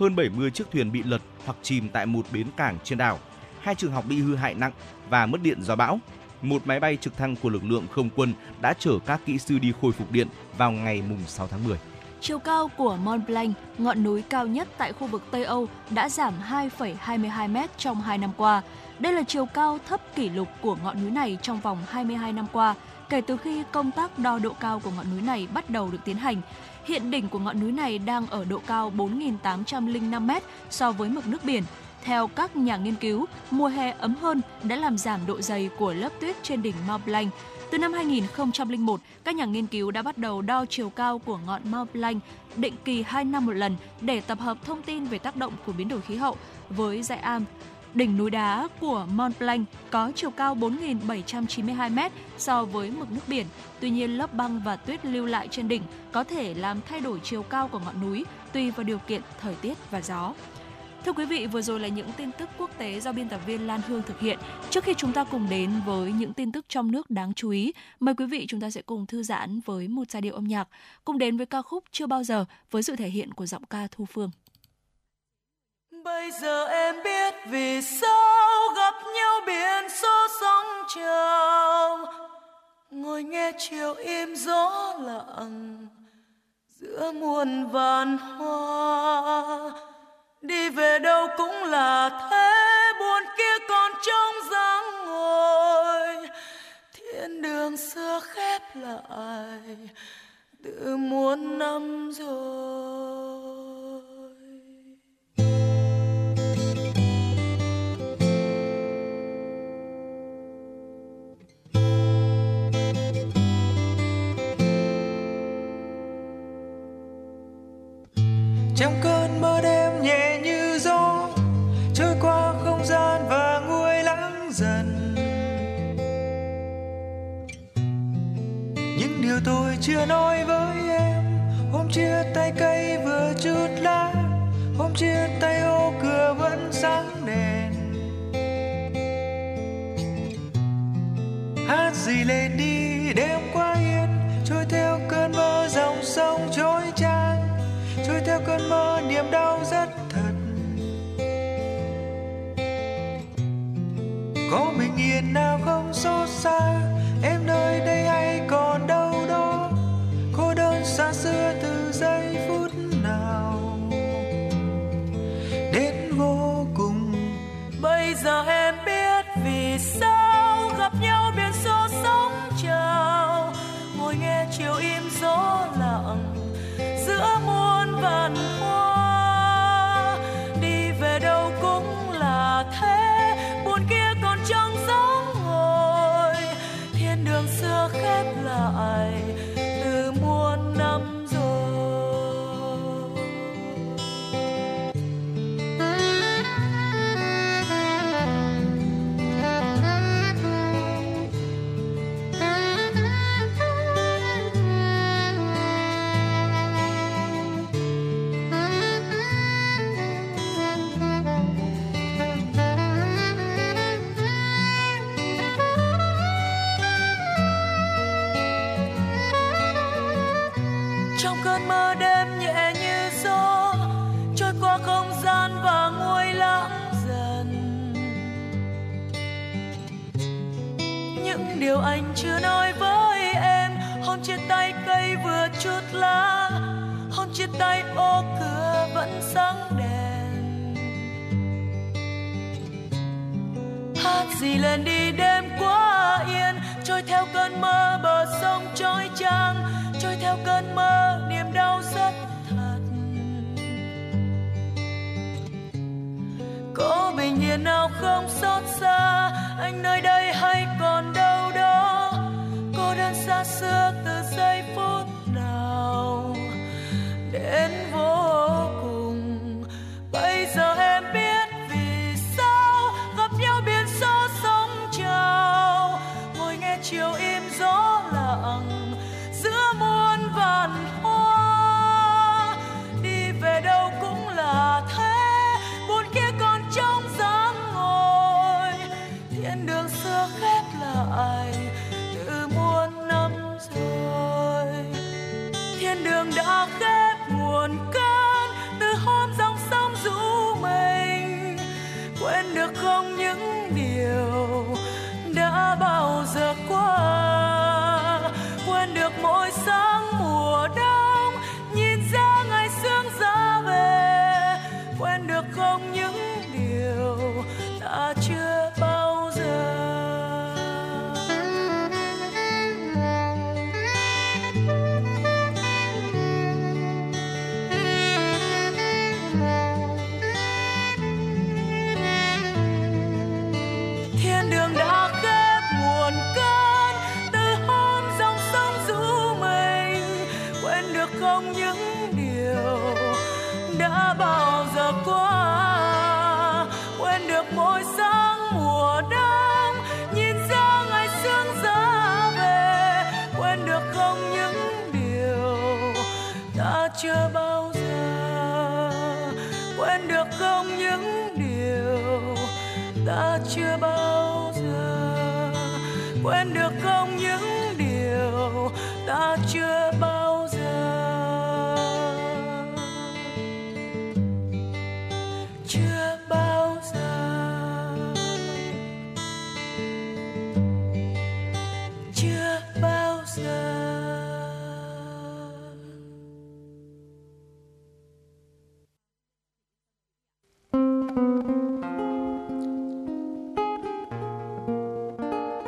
Hơn 70 chiếc thuyền bị lật hoặc chìm tại một bến cảng trên đảo. Hai trường học bị hư hại nặng và mất điện do bão. Một máy bay trực thăng của lực lượng không quân đã chở các kỹ sư đi khôi phục điện vào ngày 6 tháng 10. Chiều cao của Mont Blanc, ngọn núi cao nhất tại khu vực Tây Âu, đã giảm 2,22 m trong 2 năm qua. Đây là chiều cao thấp kỷ lục của ngọn núi này trong vòng 22 năm qua, kể từ khi công tác đo độ cao của ngọn núi này bắt đầu được tiến hành. Hiện đỉnh của ngọn núi này đang ở độ cao 4.805 m so với mực nước biển. Theo các nhà nghiên cứu, mùa hè ấm hơn đã làm giảm độ dày của lớp tuyết trên đỉnh Mont Blanc. Từ năm 2001, các nhà nghiên cứu đã bắt đầu đo chiều cao của ngọn Mont Blanc định kỳ 2 năm một lần để tập hợp thông tin về tác động của biến đổi khí hậu với dãy am Đỉnh núi đá của Mont Blanc có chiều cao 4.792 m so với mực nước biển. Tuy nhiên, lớp băng và tuyết lưu lại trên đỉnh có thể làm thay đổi chiều cao của ngọn núi tùy vào điều kiện thời tiết và gió. Thưa quý vị, vừa rồi là những tin tức quốc tế do biên tập viên Lan Hương thực hiện. Trước khi chúng ta cùng đến với những tin tức trong nước đáng chú ý, mời quý vị chúng ta sẽ cùng thư giãn với một giai điệu âm nhạc, cùng đến với ca khúc Chưa bao giờ với sự thể hiện của giọng ca Thu Phương. Bây giờ em biết vì sao gặp nhau biển số sóng trào Ngồi nghe chiều im gió lặng Giữa muôn vàn hoa. Đi về đâu cũng là thế, Buồn kia còn trong dáng ngồi. Thiên đường xưa khép lại Từ muôn năm rồi. Chưa nói với em. Hôm chia tay cây vừa chút lá, hôm chia tay ô cửa vẫn sáng đèn. Hát gì lên đi, đêm qua yên, trôi theo cơn mơ dòng sông trôi trang trôi theo cơn mơ niềm đau rất thật. Có bình yên nào không xót xa, em nơi đây hay còn đâu? Xa xưa từ giây phút nào. Đến vô cùng bây giờ em gì lên đi đêm quá yên. Trôi theo cơn mơ bờ sông trôi trăng trôi theo cơn mơ niềm đau rất thật. Có bình yên nào không xót xa? Anh nơi đây hay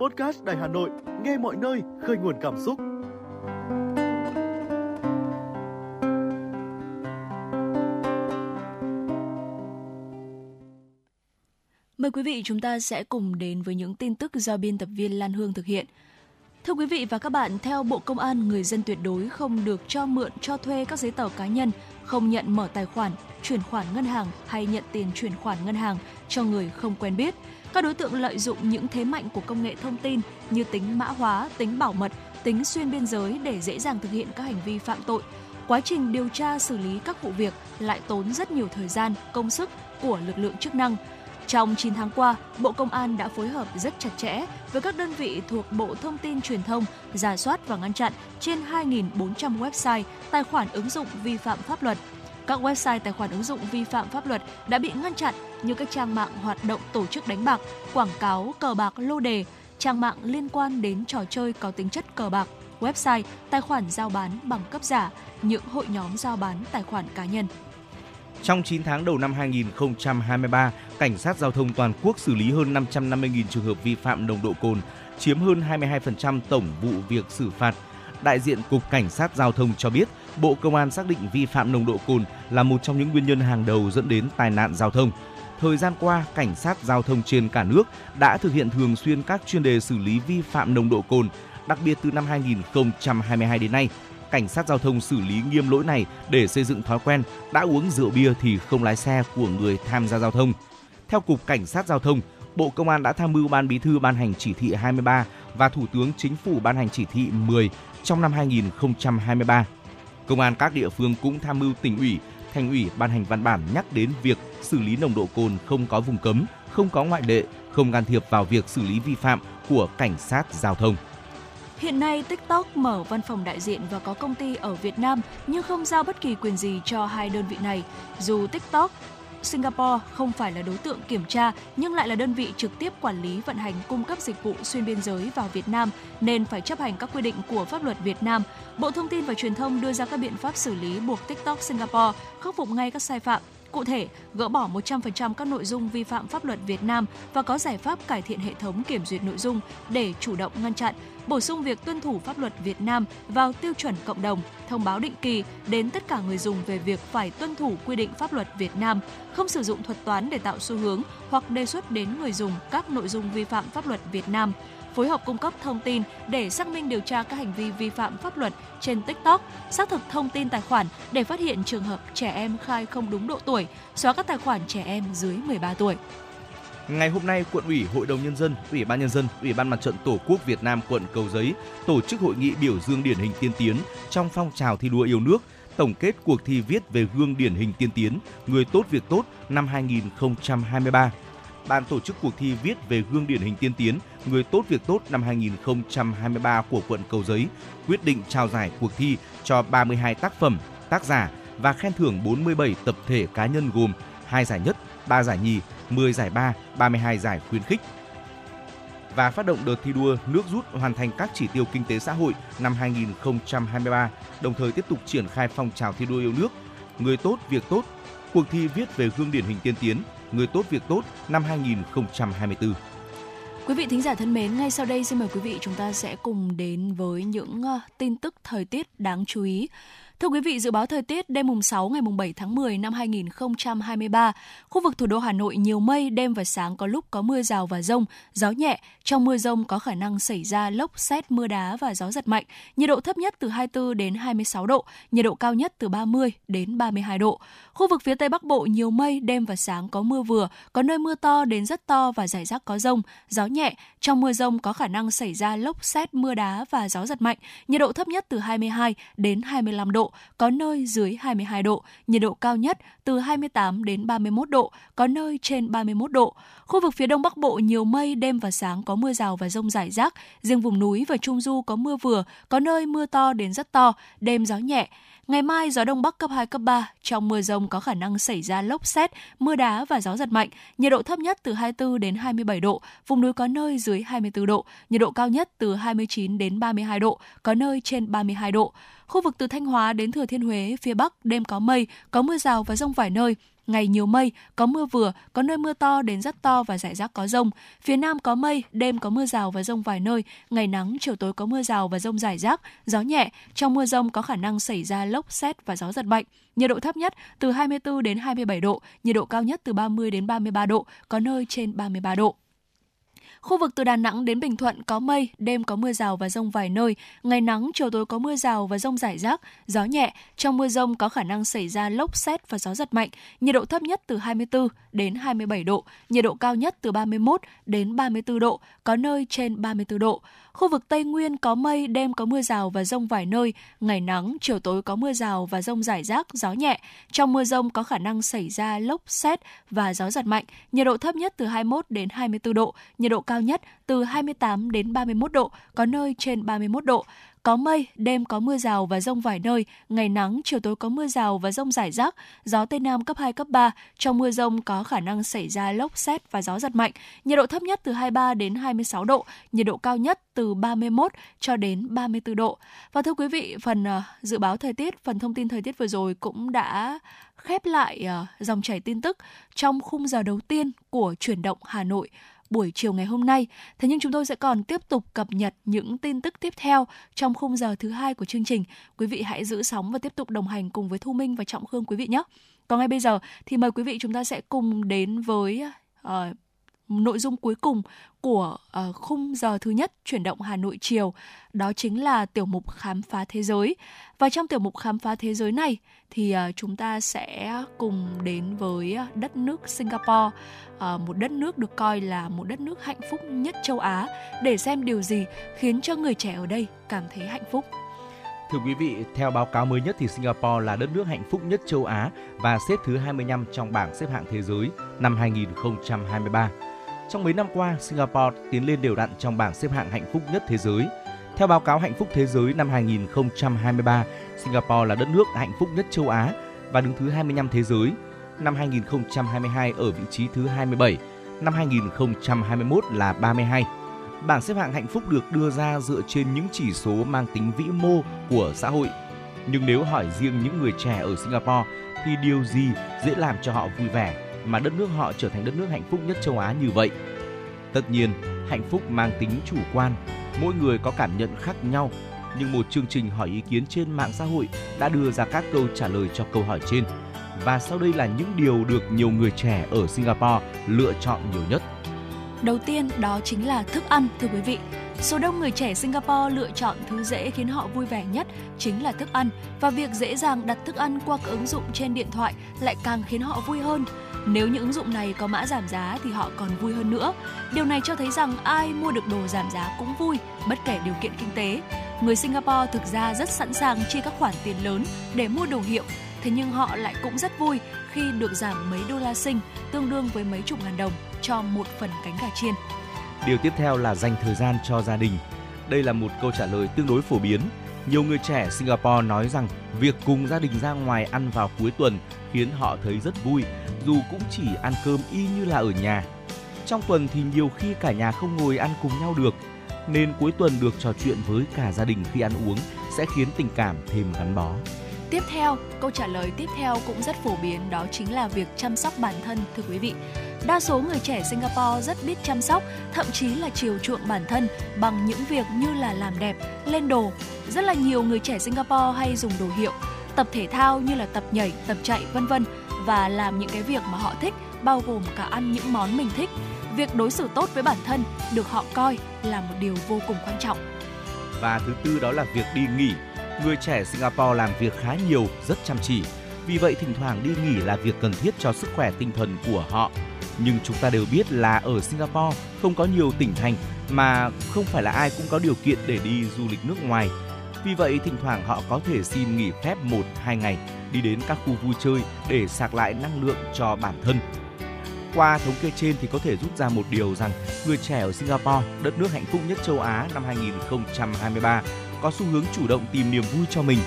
Podcast Đài Hà Nội, nghe mọi nơi, khơi nguồn cảm xúc. Mời quý vị chúng ta sẽ cùng đến với những tin tức do biên tập viên Lan Hương thực hiện. Thưa quý vị và các bạn, theo Bộ Công an, người dân tuyệt đối không được cho mượn, cho thuê các giấy tờ cá nhân, không nhận mở tài khoản, chuyển khoản ngân hàng hay nhận tiền chuyển khoản ngân hàng cho người không quen biết. Các đối tượng lợi dụng những thế mạnh của công nghệ thông tin như tính mã hóa, tính bảo mật, tính xuyên biên giới để dễ dàng thực hiện các hành vi phạm tội. Quá trình điều tra xử lý các vụ việc lại tốn rất nhiều thời gian, công sức của lực lượng chức năng. Trong 9 tháng qua, Bộ Công an đã phối hợp rất chặt chẽ với các đơn vị thuộc Bộ Thông tin Truyền thông, giả soát và ngăn chặn trên 2.400 website, tài khoản ứng dụng vi phạm pháp luật. Các website tài khoản ứng dụng vi phạm pháp luật đã bị ngăn chặn như các trang mạng hoạt động tổ chức đánh bạc, quảng cáo cờ bạc lô đề, trang mạng liên quan đến trò chơi có tính chất cờ bạc, website, tài khoản giao bán bằng cấp giả, những hội nhóm giao bán tài khoản cá nhân. Trong 9 tháng đầu năm 2023, Cảnh sát giao thông toàn quốc xử lý hơn 550.000 trường hợp vi phạm nồng độ cồn, chiếm hơn 22% tổng vụ việc xử phạt. Đại diện Cục Cảnh sát Giao thông cho biết, Bộ Công an xác định vi phạm nồng độ cồn là một trong những nguyên nhân hàng đầu dẫn đến tai nạn giao thông. Thời gian qua, cảnh sát giao thông trên cả nước đã thực hiện thường xuyên các chuyên đề xử lý vi phạm nồng độ cồn, đặc biệt từ năm 2022 đến nay, cảnh sát giao thông xử lý nghiêm lỗi này để xây dựng thói quen đã uống rượu bia thì không lái xe của người tham gia giao thông. Theo Cục Cảnh sát Giao thông, Bộ Công an đã tham mưu Ban Bí thư ban hành chỉ thị 23 và Thủ tướng Chính phủ ban hành chỉ thị 10 trong năm 2023. Công an các địa phương cũng tham mưu tỉnh ủy, thành ủy ban hành văn bản nhắc đến việc xử lý nồng độ cồn không có vùng cấm, không có ngoại lệ, không can thiệp vào việc xử lý vi phạm của cảnh sát giao thông. Hiện nay, TikTok mở văn phòng đại diện và có công ty ở Việt Nam nhưng không giao bất kỳ quyền gì cho hai đơn vị này. Dù TikTok Singapore không phải là đối tượng kiểm tra, nhưng lại là đơn vị trực tiếp quản lý vận hành cung cấp dịch vụ xuyên biên giới vào Việt Nam, nên phải chấp hành các quy định của pháp luật Việt Nam. Bộ Thông tin và Truyền thông đưa ra các biện pháp xử lý buộc TikTok Singapore khắc phục ngay các sai phạm Cụ thể, gỡ bỏ 100% các nội dung vi phạm pháp luật Việt Nam và có giải pháp cải thiện hệ thống kiểm duyệt nội dung để chủ động ngăn chặn, bổ sung việc tuân thủ pháp luật Việt Nam vào tiêu chuẩn cộng đồng, thông báo định kỳ đến tất cả người dùng về việc phải tuân thủ quy định pháp luật Việt Nam, không sử dụng thuật toán để tạo xu hướng hoặc đề xuất đến người dùng các nội dung vi phạm pháp luật Việt Nam phối hợp cung cấp thông tin để xác minh điều tra các hành vi vi phạm pháp luật trên TikTok, xác thực thông tin tài khoản để phát hiện trường hợp trẻ em khai không đúng độ tuổi, xóa các tài khoản trẻ em dưới 13 tuổi. Ngày hôm nay, Quận ủy, Hội đồng Nhân dân, Ủy ban Nhân dân, Ủy ban Mặt trận Tổ quốc Việt Nam quận Cầu Giấy tổ chức hội nghị biểu dương điển hình tiên tiến trong phong trào thi đua yêu nước, tổng kết cuộc thi viết về gương điển hình tiên tiến, người tốt việc tốt năm 2023 ban tổ chức cuộc thi viết về gương điển hình tiên tiến, người tốt việc tốt năm 2023 của quận Cầu Giấy quyết định trao giải cuộc thi cho 32 tác phẩm, tác giả và khen thưởng 47 tập thể cá nhân gồm 2 giải nhất, 3 giải nhì, 10 giải ba, 32 giải khuyến khích và phát động đợt thi đua nước rút hoàn thành các chỉ tiêu kinh tế xã hội năm 2023, đồng thời tiếp tục triển khai phong trào thi đua yêu nước, người tốt việc tốt, cuộc thi viết về gương điển hình tiên tiến, người tốt việc tốt năm 2024. Quý vị thính giả thân mến, ngay sau đây xin mời quý vị chúng ta sẽ cùng đến với những ờ, tin tức thời tiết đáng chú ý. Thưa quý vị, dự báo thời tiết đêm mùng 6 ngày mùng 7 tháng 10 năm 2023, khu vực thủ đô Hà Nội nhiều mây, đêm và sáng có lúc có mưa rào và rông, gió nhẹ. Trong mưa rông có khả năng xảy ra lốc, xét, mưa đá và gió giật mạnh. Nhiệt độ thấp nhất từ 24 đến 26 độ, nhiệt độ cao nhất từ 30 đến 32 độ. Khu vực phía Tây Bắc Bộ nhiều mây, đêm và sáng có mưa vừa, có nơi mưa to đến rất to và rải rác có rông, gió nhẹ. Trong mưa rông có khả năng xảy ra lốc, xét, mưa đá và gió giật mạnh. Nhiệt độ thấp nhất từ 22 đến 25 độ, có nơi dưới 22 độ, nhiệt độ cao nhất từ 28 đến 31 độ, có nơi trên 31 độ. Khu vực phía Đông Bắc Bộ nhiều mây, đêm và sáng có mưa rào và rông rải rác. Riêng vùng núi và Trung Du có mưa vừa, có nơi mưa to đến rất to, đêm gió nhẹ. Ngày mai gió đông bắc cấp 2 cấp 3, trong mưa rông có khả năng xảy ra lốc xét, mưa đá và gió giật mạnh. Nhiệt độ thấp nhất từ 24 đến 27 độ, vùng núi có nơi dưới 24 độ, nhiệt độ cao nhất từ 29 đến 32 độ, có nơi trên 32 độ. Khu vực từ Thanh Hóa đến Thừa Thiên Huế, phía Bắc đêm có mây, có mưa rào và rông vài nơi, ngày nhiều mây, có mưa vừa, có nơi mưa to đến rất to và rải rác có rông. Phía Nam có mây, đêm có mưa rào và rông vài nơi, ngày nắng, chiều tối có mưa rào và rông rải rác, gió nhẹ. Trong mưa rông có khả năng xảy ra lốc xét và gió giật mạnh. Nhiệt độ thấp nhất từ 24 đến 27 độ, nhiệt độ cao nhất từ 30 đến 33 độ, có nơi trên 33 độ. Khu vực từ Đà Nẵng đến Bình Thuận có mây, đêm có mưa rào và rông vài nơi, ngày nắng, chiều tối có mưa rào và rông rải rác, gió nhẹ. Trong mưa rông có khả năng xảy ra lốc xét và gió giật mạnh. Nhiệt độ thấp nhất từ 24 đến 27 độ, nhiệt độ cao nhất từ 31 đến 34 độ, có nơi trên 34 độ. Khu vực Tây Nguyên có mây, đêm có mưa rào và rông vài nơi, ngày nắng, chiều tối có mưa rào và rông rải rác, gió nhẹ. Trong mưa rông có khả năng xảy ra lốc xét và gió giật mạnh. Nhiệt độ thấp nhất từ 21 đến 24 độ, nhiệt độ cao cao nhất từ 28 đến 31 độ, có nơi trên 31 độ. Có mây, đêm có mưa rào và rông vài nơi, ngày nắng, chiều tối có mưa rào và rông rải rác, gió Tây Nam cấp 2, cấp 3. Trong mưa rông có khả năng xảy ra lốc xét và gió giật mạnh. Nhiệt độ thấp nhất từ 23 đến 26 độ, nhiệt độ cao nhất từ 31 cho đến 34 độ. Và thưa quý vị, phần uh, dự báo thời tiết, phần thông tin thời tiết vừa rồi cũng đã khép lại uh, dòng chảy tin tức trong khung giờ đầu tiên của chuyển động Hà Nội buổi chiều ngày hôm nay. Thế nhưng chúng tôi sẽ còn tiếp tục cập nhật những tin tức tiếp theo trong khung giờ thứ hai của chương trình. Quý vị hãy giữ sóng và tiếp tục đồng hành cùng với Thu Minh và Trọng Khương quý vị nhé. Còn ngay bây giờ thì mời quý vị chúng ta sẽ cùng đến với uh, nội dung cuối cùng của uh, khung giờ thứ nhất chuyển động Hà Nội chiều đó chính là tiểu mục khám phá thế giới. Và trong tiểu mục khám phá thế giới này thì uh, chúng ta sẽ cùng đến với ờ, đất nước Singapore. Uh, một đất nước được coi là một đất nước hạnh phúc nhất châu Á. Để xem điều gì khiến cho người trẻ ở đây cảm thấy hạnh phúc. Thưa quý vị, theo báo cáo mới nhất thì Singapore là đất nước hạnh phúc nhất châu Á và xếp thứ 25 trong bảng xếp hạng thế giới năm 2023. Trong mấy năm qua, Singapore tiến lên đều đặn trong bảng xếp hạng hạnh phúc nhất thế giới. Theo báo cáo Hạnh phúc Thế giới năm 2023, Singapore là đất nước hạnh phúc nhất châu Á và đứng thứ 25 thế giới. Năm 2022 ở vị trí thứ 27, năm 2021 là 32. Bảng xếp hạng hạnh phúc được đưa ra dựa trên những chỉ số mang tính vĩ mô của xã hội. Nhưng nếu hỏi riêng những người trẻ ở Singapore thì điều gì dễ làm cho họ vui vẻ mà đất nước họ trở thành đất nước hạnh phúc nhất châu Á như vậy. Tất nhiên, hạnh phúc mang tính chủ quan, mỗi người có cảm nhận khác nhau, nhưng một chương trình hỏi ý kiến trên mạng xã hội đã đưa ra các câu trả lời cho câu hỏi trên. Và sau đây là những điều được nhiều người trẻ ở Singapore lựa chọn nhiều nhất. Đầu tiên đó chính là thức ăn thưa quý vị. Số đông người trẻ Singapore lựa chọn thứ dễ khiến họ vui vẻ nhất chính là thức ăn và việc dễ dàng đặt thức ăn qua các ứng dụng trên điện thoại lại càng khiến họ vui hơn. Nếu những ứng dụng này có mã giảm giá thì họ còn vui hơn nữa. Điều này cho thấy rằng ai mua được đồ giảm giá cũng vui, bất kể điều kiện kinh tế. Người Singapore thực ra rất sẵn sàng chi các khoản tiền lớn để mua đồ hiệu, thế nhưng họ lại cũng rất vui khi được giảm mấy đô la sinh, tương đương với mấy chục ngàn đồng cho một phần cánh gà chiên. Điều tiếp theo là dành thời gian cho gia đình. Đây là một câu trả lời tương đối phổ biến. Nhiều người trẻ Singapore nói rằng việc cùng gia đình ra ngoài ăn vào cuối tuần khiến họ thấy rất vui, dù cũng chỉ ăn cơm y như là ở nhà. Trong tuần thì nhiều khi cả nhà không ngồi ăn cùng nhau được, nên cuối tuần được trò chuyện với cả gia đình khi ăn uống sẽ khiến tình cảm thêm gắn bó. Tiếp theo, câu trả lời tiếp theo cũng rất phổ biến đó chính là việc chăm sóc bản thân thưa quý vị. Đa số người trẻ Singapore rất biết chăm sóc, thậm chí là chiều chuộng bản thân bằng những việc như là làm đẹp, lên đồ. Rất là nhiều người trẻ Singapore hay dùng đồ hiệu, tập thể thao như là tập nhảy, tập chạy vân vân và làm những cái việc mà họ thích bao gồm cả ăn những món mình thích. Việc đối xử tốt với bản thân được họ coi là một điều vô cùng quan trọng. Và thứ tư đó là việc đi nghỉ. Người trẻ Singapore làm việc khá nhiều, rất chăm chỉ. Vì vậy thỉnh thoảng đi nghỉ là việc cần thiết cho sức khỏe tinh thần của họ. Nhưng chúng ta đều biết là ở Singapore không có nhiều tỉnh thành mà không phải là ai cũng có điều kiện để đi du lịch nước ngoài. Vì vậy thỉnh thoảng họ có thể xin nghỉ phép 1-2 ngày đi đến các khu vui chơi để sạc lại năng lượng cho bản thân. Qua thống kê trên thì có thể rút ra một điều rằng người trẻ ở Singapore, đất nước hạnh phúc nhất châu Á năm 2023, có xu hướng chủ động tìm niềm vui cho mình.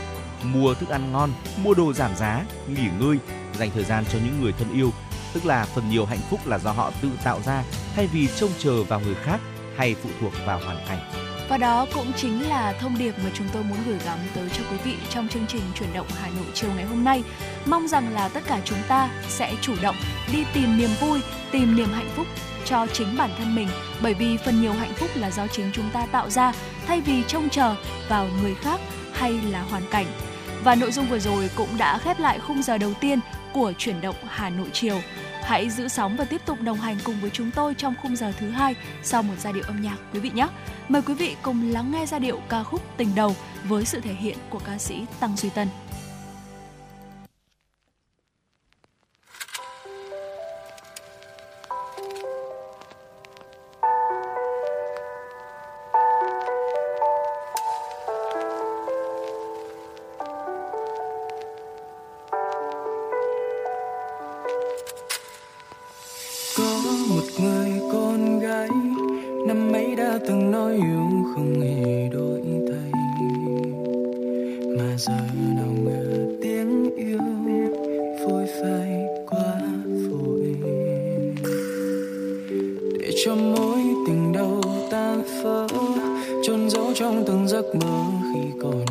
mua thức ăn ngon, mua đồ giảm giá, nghỉ ngơi, dành thời gian cho những người thân yêu, tức là phần nhiều hạnh phúc là do họ tự tạo ra thay vì trông chờ vào người khác hay phụ thuộc vào hoàn cảnh. Và đó cũng chính là thông điệp mà chúng tôi muốn gửi gắm tới cho quý vị trong chương trình chuyển động Hà Nội chiều ngày hôm nay. Mong rằng là tất cả chúng ta sẽ chủ động đi tìm niềm vui, tìm niềm hạnh phúc cho chính bản thân mình bởi vì phần nhiều hạnh phúc là do chính chúng ta tạo ra thay vì trông chờ vào người khác hay là hoàn cảnh. Và nội dung vừa rồi cũng đã khép lại khung giờ đầu tiên của chuyển động Hà Nội chiều. Hãy giữ sóng và tiếp tục đồng hành cùng với chúng tôi trong khung giờ thứ hai sau một giai điệu âm nhạc, quý vị nhé. Mời quý vị cùng lắng nghe giai điệu ca khúc Tình đầu với sự thể hiện của ca sĩ Tăng Duy Tân. giờ nào ngờ tiếng yêu vui phai quá vội để cho mối tình đầu ta phớ chôn giấu trong từng giấc mơ khi còn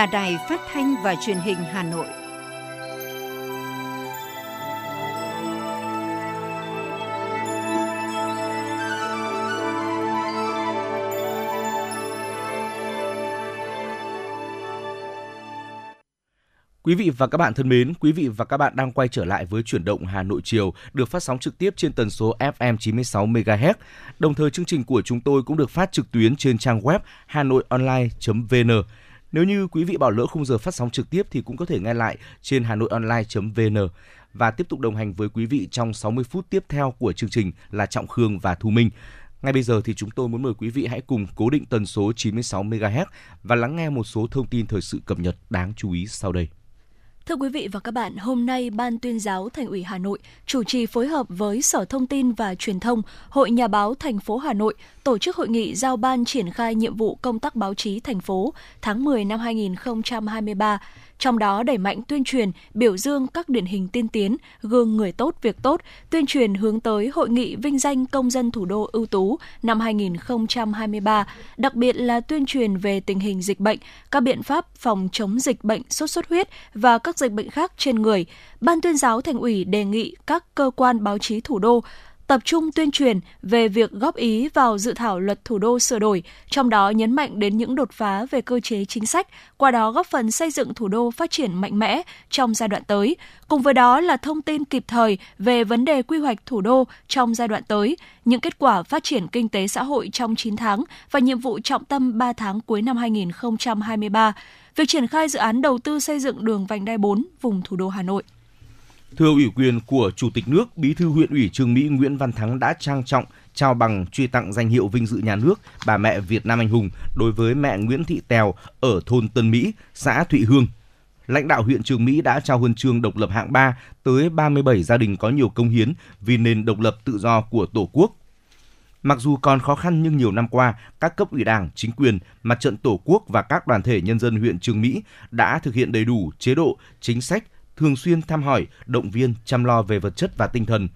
là đài phát thanh và truyền hình Hà Nội. Quý vị và các bạn thân mến, quý vị và các bạn đang quay trở lại với chuyển động Hà Nội chiều được phát sóng trực tiếp trên tần số FM 96 MHz. Đồng thời chương trình của chúng tôi cũng được phát trực tuyến trên trang web hanoionline.vn. Nếu như quý vị bỏ lỡ khung giờ phát sóng trực tiếp thì cũng có thể nghe lại trên hanoionline.vn và tiếp tục đồng hành với quý vị trong 60 phút tiếp theo của chương trình là Trọng Khương và Thu Minh. Ngay bây giờ thì chúng tôi muốn mời quý vị hãy cùng cố định tần số 96 MHz và lắng nghe một số thông tin thời sự cập nhật đáng chú ý sau đây. Thưa quý vị và các bạn, hôm nay Ban tuyên giáo Thành ủy Hà Nội chủ trì phối hợp với Sở Thông tin và Truyền thông, Hội Nhà báo thành phố Hà Nội tổ chức hội nghị giao ban triển khai nhiệm vụ công tác báo chí thành phố tháng 10 năm 2023 trong đó đẩy mạnh tuyên truyền, biểu dương các điển hình tiên tiến, gương người tốt việc tốt, tuyên truyền hướng tới hội nghị vinh danh công dân thủ đô ưu tú năm 2023, đặc biệt là tuyên truyền về tình hình dịch bệnh, các biện pháp phòng chống dịch bệnh sốt xuất huyết và các dịch bệnh khác trên người. Ban tuyên giáo thành ủy đề nghị các cơ quan báo chí thủ đô tập trung tuyên truyền về việc góp ý vào dự thảo luật thủ đô sửa đổi, trong đó nhấn mạnh đến những đột phá về cơ chế chính sách, qua đó góp phần xây dựng thủ đô phát triển mạnh mẽ trong giai đoạn tới. Cùng với đó là thông tin kịp thời về vấn đề quy hoạch thủ đô trong giai đoạn tới, những kết quả phát triển kinh tế xã hội trong 9 tháng và nhiệm vụ trọng tâm 3 tháng cuối năm 2023, việc triển khai dự án đầu tư xây dựng đường vành đai 4 vùng thủ đô Hà Nội. Thưa ủy quyền của Chủ tịch nước, Bí thư huyện ủy Trương Mỹ Nguyễn Văn Thắng đã trang trọng trao bằng truy tặng danh hiệu vinh dự nhà nước bà mẹ Việt Nam anh hùng đối với mẹ Nguyễn Thị Tèo ở thôn Tân Mỹ, xã Thụy Hương. Lãnh đạo huyện Trường Mỹ đã trao huân chương độc lập hạng 3 tới 37 gia đình có nhiều công hiến vì nền độc lập tự do của Tổ quốc. Mặc dù còn khó khăn nhưng nhiều năm qua, các cấp ủy đảng, chính quyền, mặt trận Tổ quốc và các đoàn thể nhân dân huyện Trường Mỹ đã thực hiện đầy đủ chế độ, chính sách, thường xuyên thăm hỏi, động viên, chăm lo về vật chất và tinh thần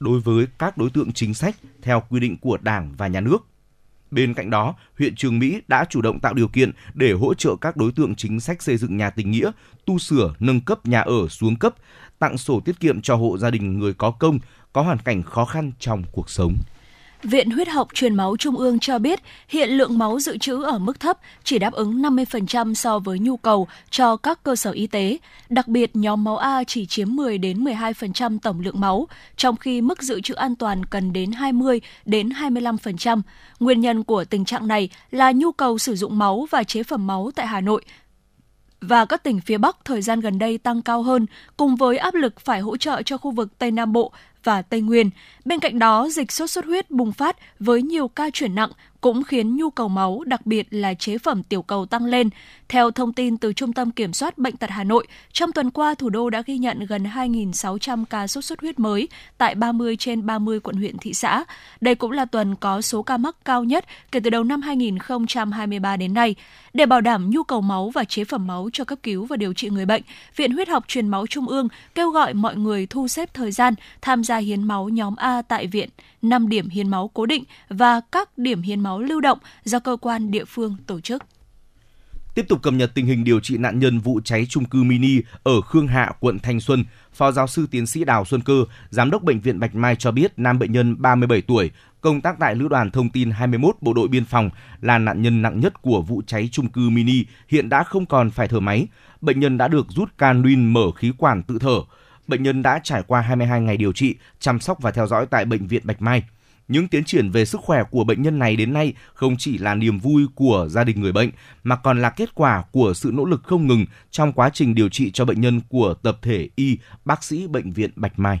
đối với các đối tượng chính sách theo quy định của Đảng và Nhà nước. Bên cạnh đó, huyện Trường Mỹ đã chủ động tạo điều kiện để hỗ trợ các đối tượng chính sách xây dựng nhà tình nghĩa, tu sửa, nâng cấp nhà ở xuống cấp, tặng sổ tiết kiệm cho hộ gia đình người có công, có hoàn cảnh khó khăn trong cuộc sống. Viện Huyết học Truyền máu Trung ương cho biết hiện lượng máu dự trữ ở mức thấp, chỉ đáp ứng 50% so với nhu cầu cho các cơ sở y tế. Đặc biệt, nhóm máu A chỉ chiếm 10 đến 12% tổng lượng máu, trong khi mức dự trữ an toàn cần đến 20 đến 25%. Nguyên nhân của tình trạng này là nhu cầu sử dụng máu và chế phẩm máu tại Hà Nội và các tỉnh phía Bắc thời gian gần đây tăng cao hơn, cùng với áp lực phải hỗ trợ cho khu vực Tây Nam Bộ và Tây Nguyên. Bên cạnh đó, dịch sốt xuất huyết bùng phát với nhiều ca chuyển nặng cũng khiến nhu cầu máu, đặc biệt là chế phẩm tiểu cầu tăng lên. Theo thông tin từ Trung tâm Kiểm soát Bệnh tật Hà Nội, trong tuần qua thủ đô đã ghi nhận gần 2.600 ca sốt xuất huyết mới tại 30 trên 30 quận huyện thị xã. Đây cũng là tuần có số ca mắc cao nhất kể từ đầu năm 2023 đến nay. Để bảo đảm nhu cầu máu và chế phẩm máu cho cấp cứu và điều trị người bệnh, Viện Huyết học Truyền máu Trung ương kêu gọi mọi người thu xếp thời gian tham gia hiến máu nhóm A tại viện, 5 điểm hiến máu cố định và các điểm hiến máu lưu động do cơ quan địa phương tổ chức. Tiếp tục cập nhật tình hình điều trị nạn nhân vụ cháy trung cư mini ở Khương Hạ, quận Thanh Xuân, Phó giáo sư tiến sĩ Đào Xuân Cơ, giám đốc bệnh viện Bạch Mai cho biết nam bệnh nhân 37 tuổi, công tác tại Lữ đoàn Thông tin 21 Bộ đội Biên phòng là nạn nhân nặng nhất của vụ cháy trung cư mini, hiện đã không còn phải thở máy. Bệnh nhân đã được rút can mở khí quản tự thở bệnh nhân đã trải qua 22 ngày điều trị, chăm sóc và theo dõi tại bệnh viện Bạch Mai. Những tiến triển về sức khỏe của bệnh nhân này đến nay không chỉ là niềm vui của gia đình người bệnh mà còn là kết quả của sự nỗ lực không ngừng trong quá trình điều trị cho bệnh nhân của tập thể y bác sĩ bệnh viện Bạch Mai.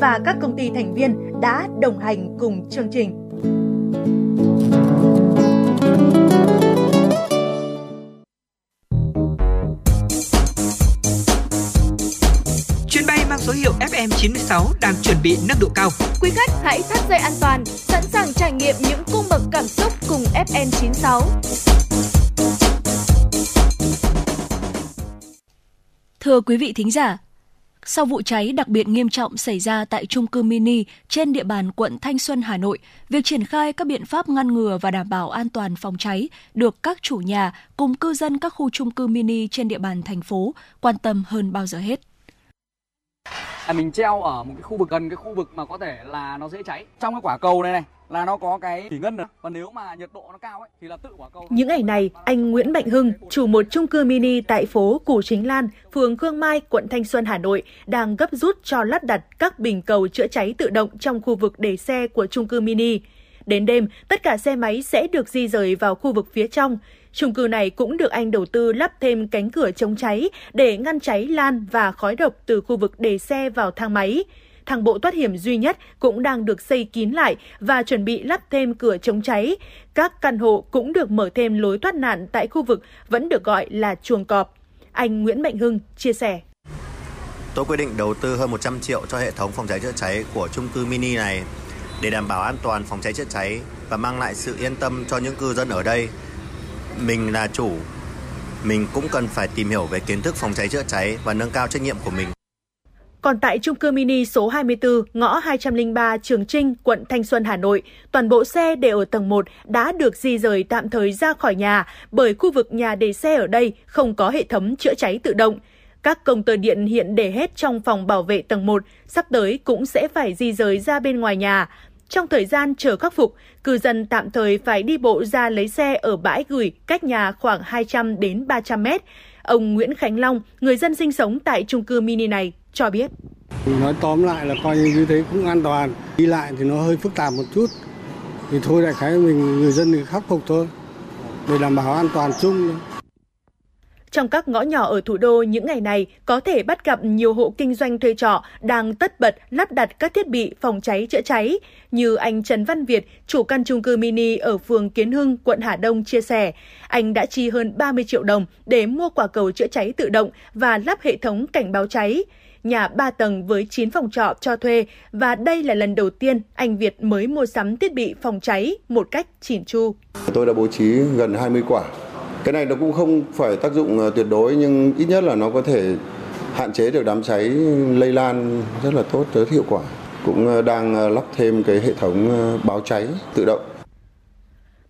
và các công ty thành viên đã đồng hành cùng chương trình. Chuyến bay mang số hiệu FM96 đang chuẩn bị nâng độ cao. Quý khách hãy thắt dây an toàn, sẵn sàng trải nghiệm những cung bậc cảm xúc cùng FN96. Thưa quý vị thính giả, sau vụ cháy đặc biệt nghiêm trọng xảy ra tại trung cư mini trên địa bàn quận Thanh Xuân, Hà Nội, việc triển khai các biện pháp ngăn ngừa và đảm bảo an toàn phòng cháy được các chủ nhà cùng cư dân các khu trung cư mini trên địa bàn thành phố quan tâm hơn bao giờ hết. À, mình treo ở một cái khu vực gần cái khu vực mà có thể là nó dễ cháy. Trong cái quả cầu này này là nó có cái thủy ngân. Và nếu mà nhiệt độ nó cao ấy thì là tự quả cầu. Những ngày này, anh Nguyễn Mạnh Hưng, chủ một chung cư mini tại phố Củ Chính Lan, phường Khương Mai, quận Thanh Xuân, Hà Nội, đang gấp rút cho lắp đặt các bình cầu chữa cháy tự động trong khu vực để xe của chung cư mini. Đến đêm, tất cả xe máy sẽ được di rời vào khu vực phía trong. Chung cư này cũng được anh đầu tư lắp thêm cánh cửa chống cháy để ngăn cháy lan và khói độc từ khu vực để xe vào thang máy thang bộ thoát hiểm duy nhất cũng đang được xây kín lại và chuẩn bị lắp thêm cửa chống cháy. Các căn hộ cũng được mở thêm lối thoát nạn tại khu vực vẫn được gọi là chuồng cọp. Anh Nguyễn Mạnh Hưng chia sẻ. Tôi quyết định đầu tư hơn 100 triệu cho hệ thống phòng cháy chữa cháy của chung cư mini này để đảm bảo an toàn phòng cháy chữa cháy và mang lại sự yên tâm cho những cư dân ở đây. Mình là chủ, mình cũng cần phải tìm hiểu về kiến thức phòng cháy chữa cháy và nâng cao trách nhiệm của mình. Còn tại trung cư mini số 24, ngõ 203 Trường Trinh, quận Thanh Xuân, Hà Nội, toàn bộ xe để ở tầng 1 đã được di rời tạm thời ra khỏi nhà bởi khu vực nhà để xe ở đây không có hệ thống chữa cháy tự động. Các công tơ điện hiện để hết trong phòng bảo vệ tầng 1, sắp tới cũng sẽ phải di rời ra bên ngoài nhà. Trong thời gian chờ khắc phục, cư dân tạm thời phải đi bộ ra lấy xe ở bãi gửi cách nhà khoảng 200 đến 300 mét. Ông Nguyễn Khánh Long, người dân sinh sống tại trung cư mini này, cho biết. Nói tóm lại là coi như thế cũng an toàn. Đi lại thì nó hơi phức tạp một chút. Thì thôi đại khái mình người dân thì khắc phục thôi. Để đảm bảo an toàn chung. Trong các ngõ nhỏ ở thủ đô những ngày này, có thể bắt gặp nhiều hộ kinh doanh thuê trọ đang tất bật lắp đặt các thiết bị phòng cháy chữa cháy. Như anh Trần Văn Việt, chủ căn chung cư mini ở phường Kiến Hưng, quận Hà Đông chia sẻ, anh đã chi hơn 30 triệu đồng để mua quả cầu chữa cháy tự động và lắp hệ thống cảnh báo cháy nhà 3 tầng với 9 phòng trọ cho thuê và đây là lần đầu tiên anh Việt mới mua sắm thiết bị phòng cháy một cách chỉn chu. Tôi đã bố trí gần 20 quả. Cái này nó cũng không phải tác dụng ờ, tuyệt đối nhưng ít nhất là nó có thể hạn chế được đám cháy lây lan rất là tốt, rất hiệu quả. Cũng ờ, đang ờ, lắp thêm cái hệ thống báo cháy tự động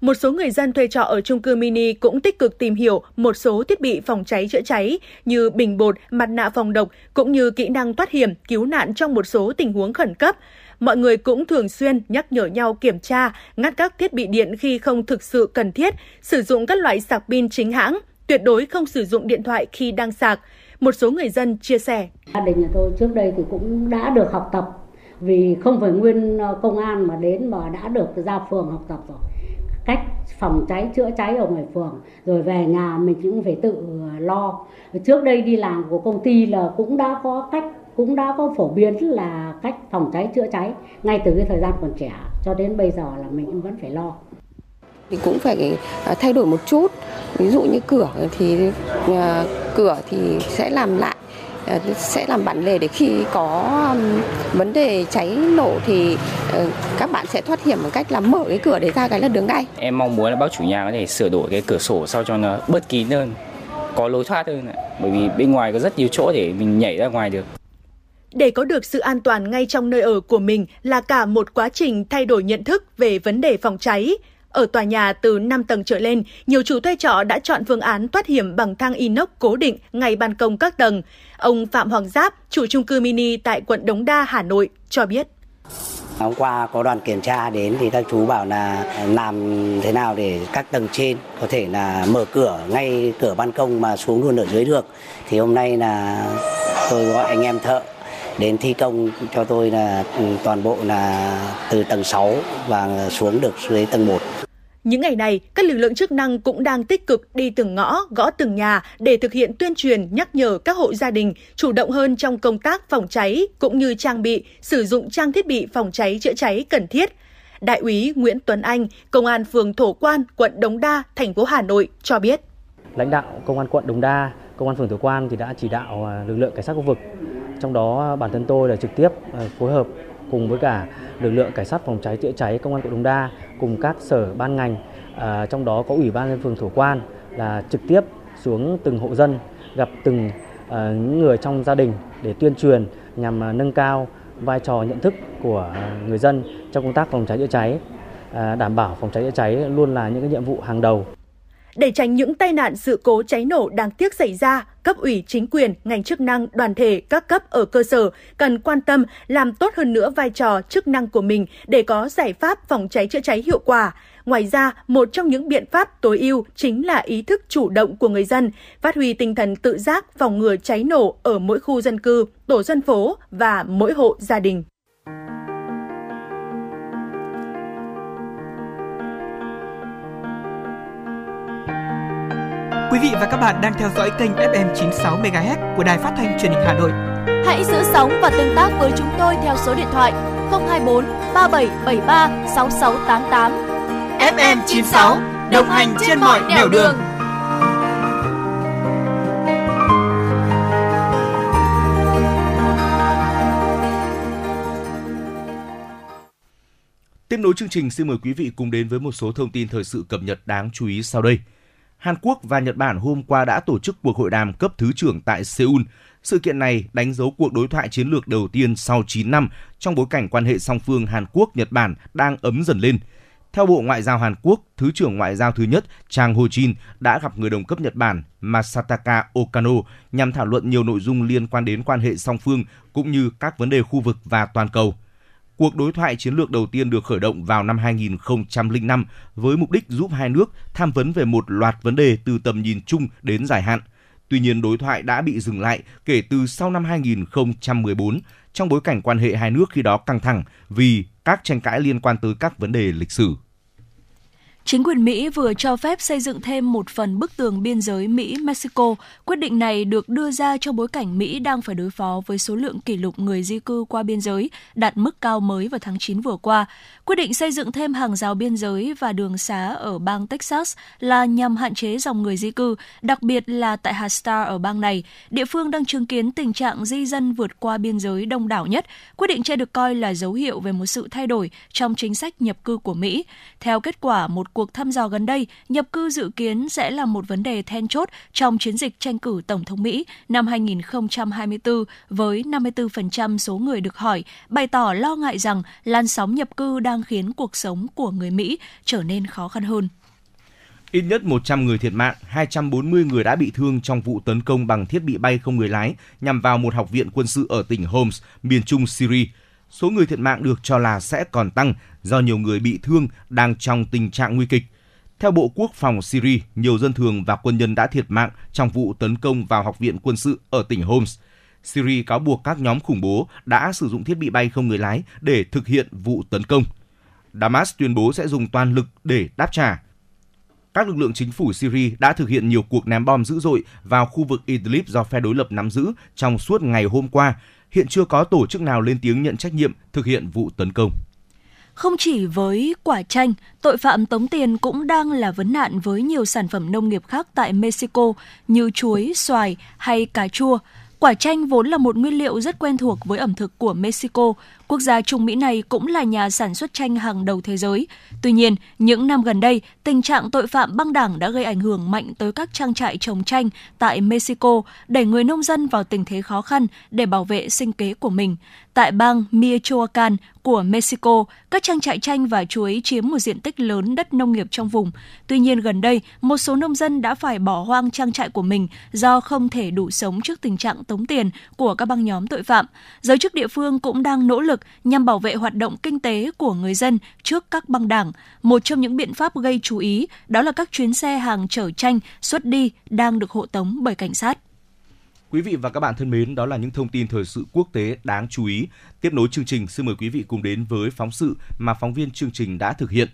một số người dân thuê trọ ở chung cư mini cũng tích cực tìm hiểu một số thiết bị phòng cháy chữa cháy như bình bột, mặt nạ phòng độc cũng như kỹ năng thoát hiểm, cứu nạn trong một số tình huống khẩn cấp. Mọi người cũng thường xuyên nhắc nhở nhau kiểm tra, ngắt các thiết bị điện khi không thực sự cần thiết, sử dụng các loại sạc pin chính hãng, tuyệt đối không sử dụng điện thoại khi đang sạc. Một số người dân chia sẻ. Gia đình nhà tôi trước đây thì cũng đã được học tập vì không phải nguyên công an mà đến mà đã được ra phường học tập rồi cách phòng cháy, chữa cháy ở ngoài phường. Rồi về nhà mình cũng phải tự ờ, lo. Trước đây đi làm của công ty là cũng đã có cách, cũng đã có phổ biến là cách phòng cháy, chữa cháy ngay từ cái thời gian còn trẻ. Cho đến bây giờ là mình cũng vẫn phải lo. Thì cũng phải ờ, thay đổi một chút. Ví dụ như cửa thì ờ, cửa thì sẽ làm lại sẽ làm bản lề để khi có um, vấn đề cháy nổ thì uh, các bạn sẽ thoát hiểm bằng cách là mở cái cửa để ra cái là đứng ngay em mong muốn là bác chủ nhà có thể sửa đổi cái cửa sổ sao cho nó bớt kín hơn có lối thoát hơn bởi vì bên ngoài có rất nhiều chỗ để mình nhảy ra ngoài được để có được sự an toàn ngay trong nơi ở của mình là cả một quá trình thay đổi nhận thức về vấn đề phòng cháy. Ở tòa nhà từ 5 tầng trở lên, nhiều chủ thuê trọ đã chọn phương án thoát hiểm bằng thang inox cố định ngay ban công các tầng. Ông Phạm Hoàng Giáp, chủ trung cư mini tại quận Đống Đa, Hà Nội, cho biết. Hôm qua có đoàn kiểm tra đến thì các chú bảo là làm thế nào để các tầng trên có thể là mở cửa ngay cửa ban công mà xuống luôn ở dưới được. Thì hôm nay là tôi gọi anh em thợ đến thi công cho tôi là toàn bộ là từ tầng 6 và xuống được dưới tầng 1. Những ngày này, các lực lượng chức năng cũng đang tích cực đi từng ngõ, gõ từng nhà để thực hiện tuyên truyền nhắc nhở các hộ gia đình chủ động hơn trong công tác phòng cháy cũng như trang bị, sử dụng trang thiết bị phòng cháy chữa cháy cần thiết. Đại úy Nguyễn Tuấn Anh, Công an phường Thổ Quan, quận Đống Đa, thành phố Hà Nội cho biết. Lãnh đạo Công an quận Đống Đa, Công an phường Thổ Quan thì đã chỉ đạo à, lực lượng cảnh sát khu vực trong đó à, bản thân tôi là trực tiếp à, phối hợp cùng với cả lực lượng cảnh sát phòng cháy chữa cháy công an quận Đống Đa cùng các sở ban ngành à, trong đó có ủy ban nhân phường Thổ Quan là trực tiếp xuống từng hộ dân gặp từng à, những người trong gia đình để tuyên truyền nhằm à, nâng cao vai trò nhận thức của người dân trong công tác phòng cháy chữa cháy. À, đảm bảo phòng cháy chữa cháy luôn là những cái nhiệm vụ hàng đầu để tránh những tai nạn sự cố cháy nổ đáng tiếc xảy ra, cấp ủy chính quyền, ngành chức năng, đoàn thể, các cấp ở cơ sở cần quan tâm làm tốt hơn nữa vai trò chức năng của mình để có giải pháp phòng cháy chữa cháy hiệu quả. Ngoài ra, một trong những biện pháp tối ưu chính là ý thức chủ động của người dân, phát huy tinh thần tự giác phòng ngừa cháy nổ ở mỗi khu dân cư, tổ dân phố và mỗi hộ gia đình. Quý vị và các bạn đang theo dõi kênh FM 96 MHz của đài phát thanh truyền hình Hà Nội. Hãy giữ sóng và tương tác với chúng tôi theo số điện thoại 024 3773 6688. FM 96 đồng hành trên mọi nẻo đường. đường. Tiếp nối chương trình, xin mời quý vị cùng đến với một số thông tin thời sự cập nhật đáng chú ý sau đây. Hàn Quốc và Nhật Bản hôm qua đã tổ chức cuộc hội đàm cấp thứ trưởng tại Seoul. Sự kiện này đánh dấu cuộc đối thoại chiến lược đầu tiên sau 9 năm trong bối cảnh quan hệ song phương Hàn Quốc-Nhật Bản đang ấm dần lên. Theo Bộ Ngoại giao Hàn Quốc, Thứ trưởng Ngoại giao thứ nhất Chang Ho-jin đã gặp người đồng cấp Nhật Bản Masataka Okano nhằm thảo luận nhiều nội dung liên quan đến quan hệ song phương cũng như các vấn đề khu vực và toàn cầu. Cuộc đối thoại chiến lược đầu tiên được khởi động vào năm 2005 với mục đích giúp hai nước tham vấn về một loạt vấn đề từ tầm nhìn chung đến dài hạn. Tuy nhiên, đối thoại đã bị dừng lại kể từ sau năm 2014 trong bối cảnh quan hệ hai nước khi đó căng thẳng vì các tranh cãi liên quan tới các vấn đề lịch sử. Chính quyền Mỹ vừa cho phép xây dựng thêm một phần bức tường biên giới Mỹ-Mexico. Quyết định này được đưa ra trong bối cảnh Mỹ đang phải đối phó với số lượng kỷ lục người di cư qua biên giới đạt mức cao mới vào tháng 9 vừa qua. Quyết định xây dựng thêm hàng rào biên giới và đường xá ở bang Texas là nhằm hạn chế dòng người di cư, đặc biệt là tại hạt Star ở bang này. Địa phương đang chứng kiến tình trạng di dân vượt qua biên giới đông đảo nhất. Quyết định trên được coi là dấu hiệu về một sự thay đổi trong chính sách nhập cư của Mỹ. Theo kết quả một cuộc Cuộc thăm dò gần đây, nhập cư dự kiến sẽ là một vấn đề then chốt trong chiến dịch tranh cử Tổng thống Mỹ năm 2024 với 54% số người được hỏi bày tỏ lo ngại rằng làn sóng nhập cư đang khiến cuộc sống của người Mỹ trở nên khó khăn hơn. Ít nhất 100 người thiệt mạng, 240 người đã bị thương trong vụ tấn công bằng thiết bị bay không người lái nhằm vào một học viện quân sự ở tỉnh Homs, miền trung Syria số người thiệt mạng được cho là sẽ còn tăng do nhiều người bị thương đang trong tình trạng nguy kịch. Theo Bộ Quốc phòng Syria, nhiều dân thường và quân nhân đã thiệt mạng trong vụ tấn công vào học viện quân sự ở tỉnh Homs. Syria cáo buộc các nhóm khủng bố đã sử dụng thiết bị bay không người lái để thực hiện vụ tấn công. Damas tuyên bố sẽ dùng toàn lực để đáp trả. Các lực lượng chính phủ Syria đã thực hiện nhiều cuộc ném bom dữ dội vào khu vực Idlib do phe đối lập nắm giữ trong suốt ngày hôm qua. Hiện chưa có tổ chức nào lên tiếng nhận trách nhiệm thực hiện vụ tấn công. Không chỉ với quả chanh, tội phạm tống tiền cũng đang là vấn nạn với nhiều sản phẩm nông nghiệp khác tại Mexico như chuối, xoài hay cà chua. Quả chanh vốn là một nguyên liệu rất quen thuộc với ẩm thực của Mexico. Quốc gia Trung Mỹ này cũng là nhà sản xuất chanh hàng đầu thế giới. Tuy nhiên, những năm gần đây, tình trạng tội phạm băng đảng đã gây ảnh hưởng mạnh tới các trang trại trồng chanh tại Mexico, đẩy người nông dân vào tình thế khó khăn để bảo vệ sinh kế của mình. Tại bang Michoacán của Mexico, các trang trại chanh và chuối chiếm một diện tích lớn đất nông nghiệp trong vùng. Tuy nhiên gần đây, một số nông dân đã phải bỏ hoang trang trại của mình do không thể đủ sống trước tình trạng tống tiền của các băng nhóm tội phạm. Giới chức địa phương cũng đang nỗ lực nhằm bảo vệ hoạt động kinh tế của người dân trước các băng đảng. Một trong những biện pháp gây chú ý đó là các chuyến xe hàng chở chanh xuất đi đang được hộ tống bởi cảnh sát. Quý vị và các bạn thân mến, đó là những thông tin thời sự quốc tế đáng chú ý. Tiếp nối chương trình, xin mời quý vị cùng đến với phóng sự mà phóng viên chương trình đã thực hiện.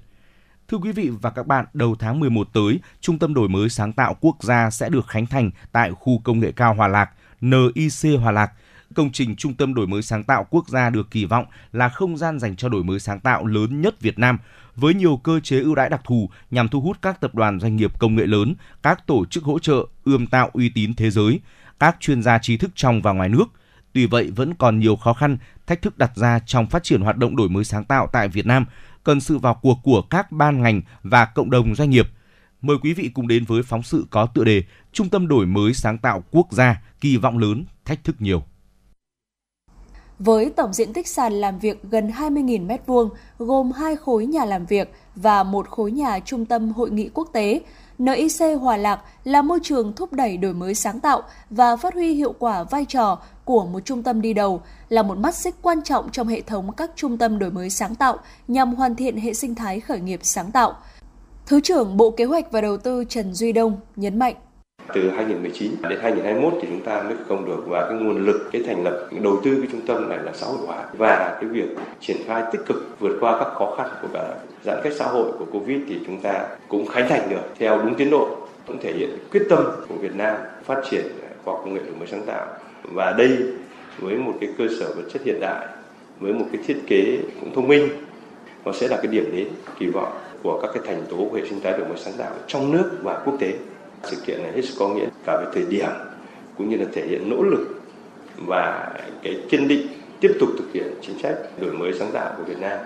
Thưa quý vị và các bạn, đầu tháng 11 tới, Trung tâm Đổi mới Sáng tạo Quốc gia sẽ được khánh thành tại khu công nghệ cao Hòa Lạc, NIC Hòa Lạc. Công trình Trung tâm Đổi mới Sáng tạo Quốc gia được kỳ vọng là không gian dành cho đổi mới sáng tạo lớn nhất Việt Nam, với nhiều cơ chế ưu đãi đặc thù nhằm thu hút các tập đoàn doanh nghiệp công nghệ lớn, các tổ chức hỗ trợ, ươm tạo uy tín thế giới, các chuyên gia trí thức trong và ngoài nước. Tuy vậy vẫn còn nhiều khó khăn, thách thức đặt ra trong phát triển hoạt động đổi mới sáng tạo tại Việt Nam, cần sự vào cuộc của các ban ngành và cộng đồng doanh nghiệp. Mời quý vị cùng đến với phóng sự có tựa đề Trung tâm đổi mới sáng tạo quốc gia, kỳ vọng lớn, thách thức nhiều. Với tổng diện tích sàn làm việc gần 20.000 m2, gồm hai khối nhà làm việc và một khối nhà trung tâm hội nghị quốc tế, NIC Hòa Lạc là môi trường thúc đẩy đổi mới sáng tạo và phát huy hiệu quả vai trò của một trung tâm đi đầu, là một mắt xích quan trọng trong hệ thống các trung tâm đổi mới sáng tạo nhằm hoàn thiện hệ sinh thái khởi nghiệp sáng tạo. Thứ trưởng Bộ Kế hoạch và Đầu tư Trần Duy Đông nhấn mạnh từ 2019 đến 2021 thì chúng ta mới không được và cái nguồn lực, cái thành lập đầu tư cái trung tâm này là xã hội hóa. Và cái việc triển khai tích cực vượt qua các khó khăn của cả giãn cách xã hội của covid thì chúng ta cũng khánh thành được theo đúng tiến độ, cũng thể hiện quyết tâm của Việt Nam phát triển khoa học công nghệ đổi mới sáng tạo. Và đây với một cái cơ sở vật chất hiện đại, với một cái thiết kế cũng thông minh, nó sẽ là cái điểm đến kỳ vọng của các cái thành tố của hệ sinh thái đổi mới sáng tạo trong nước và quốc tế sự kiện này hết sức có nghĩa cả về thời điểm cũng như là thể hiện nỗ lực và cái kiên định tiếp tục thực hiện chính sách đổi mới sáng tạo của Việt Nam.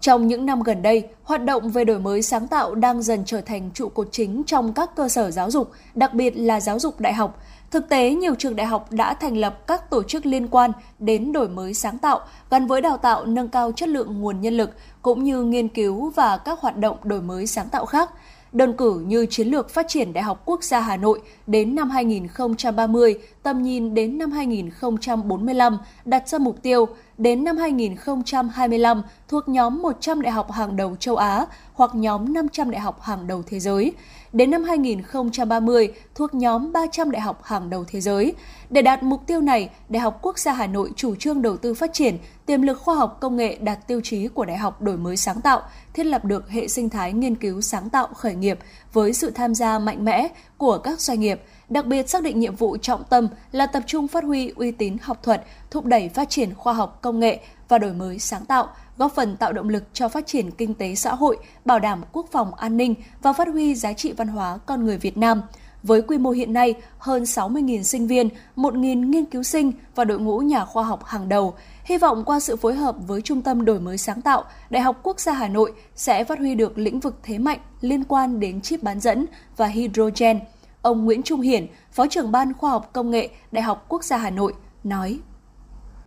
Trong những năm gần đây, hoạt động về đổi mới sáng tạo đang dần trở thành trụ cột chính trong các cơ sở giáo dục, đặc biệt là giáo dục đại học. Thực tế, nhiều trường đại học đã thành lập các tổ chức liên quan đến đổi mới sáng tạo gắn với đào tạo nâng cao chất lượng nguồn nhân lực cũng như nghiên cứu và các hoạt động đổi mới sáng tạo khác – đơn cử như chiến lược phát triển Đại học Quốc gia Hà Nội đến năm 2030, tầm nhìn đến năm 2045 đặt ra mục tiêu đến năm 2025 thuộc nhóm 100 đại học hàng đầu châu Á hoặc nhóm 500 đại học hàng đầu thế giới. Đến năm 2030 thuộc nhóm 300 đại học hàng đầu thế giới. Để đạt mục tiêu này, Đại học Quốc gia Hà Nội chủ trương đầu tư phát triển tiềm lực khoa học công nghệ đạt tiêu chí của Đại học đổi mới sáng tạo, thiết lập được hệ sinh thái nghiên cứu sáng tạo khởi nghiệp với sự tham gia mạnh mẽ của các doanh nghiệp, đặc biệt xác định nhiệm vụ trọng tâm là tập trung phát huy uy tín học thuật, thúc đẩy phát triển khoa học công nghệ và đổi mới sáng tạo, góp phần tạo động lực cho phát triển kinh tế xã hội, bảo đảm quốc phòng an ninh và phát huy giá trị văn hóa con người Việt Nam. Với quy mô hiện nay, hơn 60.000 sinh viên, 1.000 nghiên cứu sinh và đội ngũ nhà khoa học hàng đầu, hy vọng qua sự phối hợp với Trung tâm Đổi mới sáng tạo, Đại học Quốc gia Hà Nội sẽ phát huy được lĩnh vực thế mạnh liên quan đến chip bán dẫn và hydrogen. Ông Nguyễn Trung Hiển, Phó trưởng Ban Khoa học Công nghệ Đại học Quốc gia Hà Nội, nói.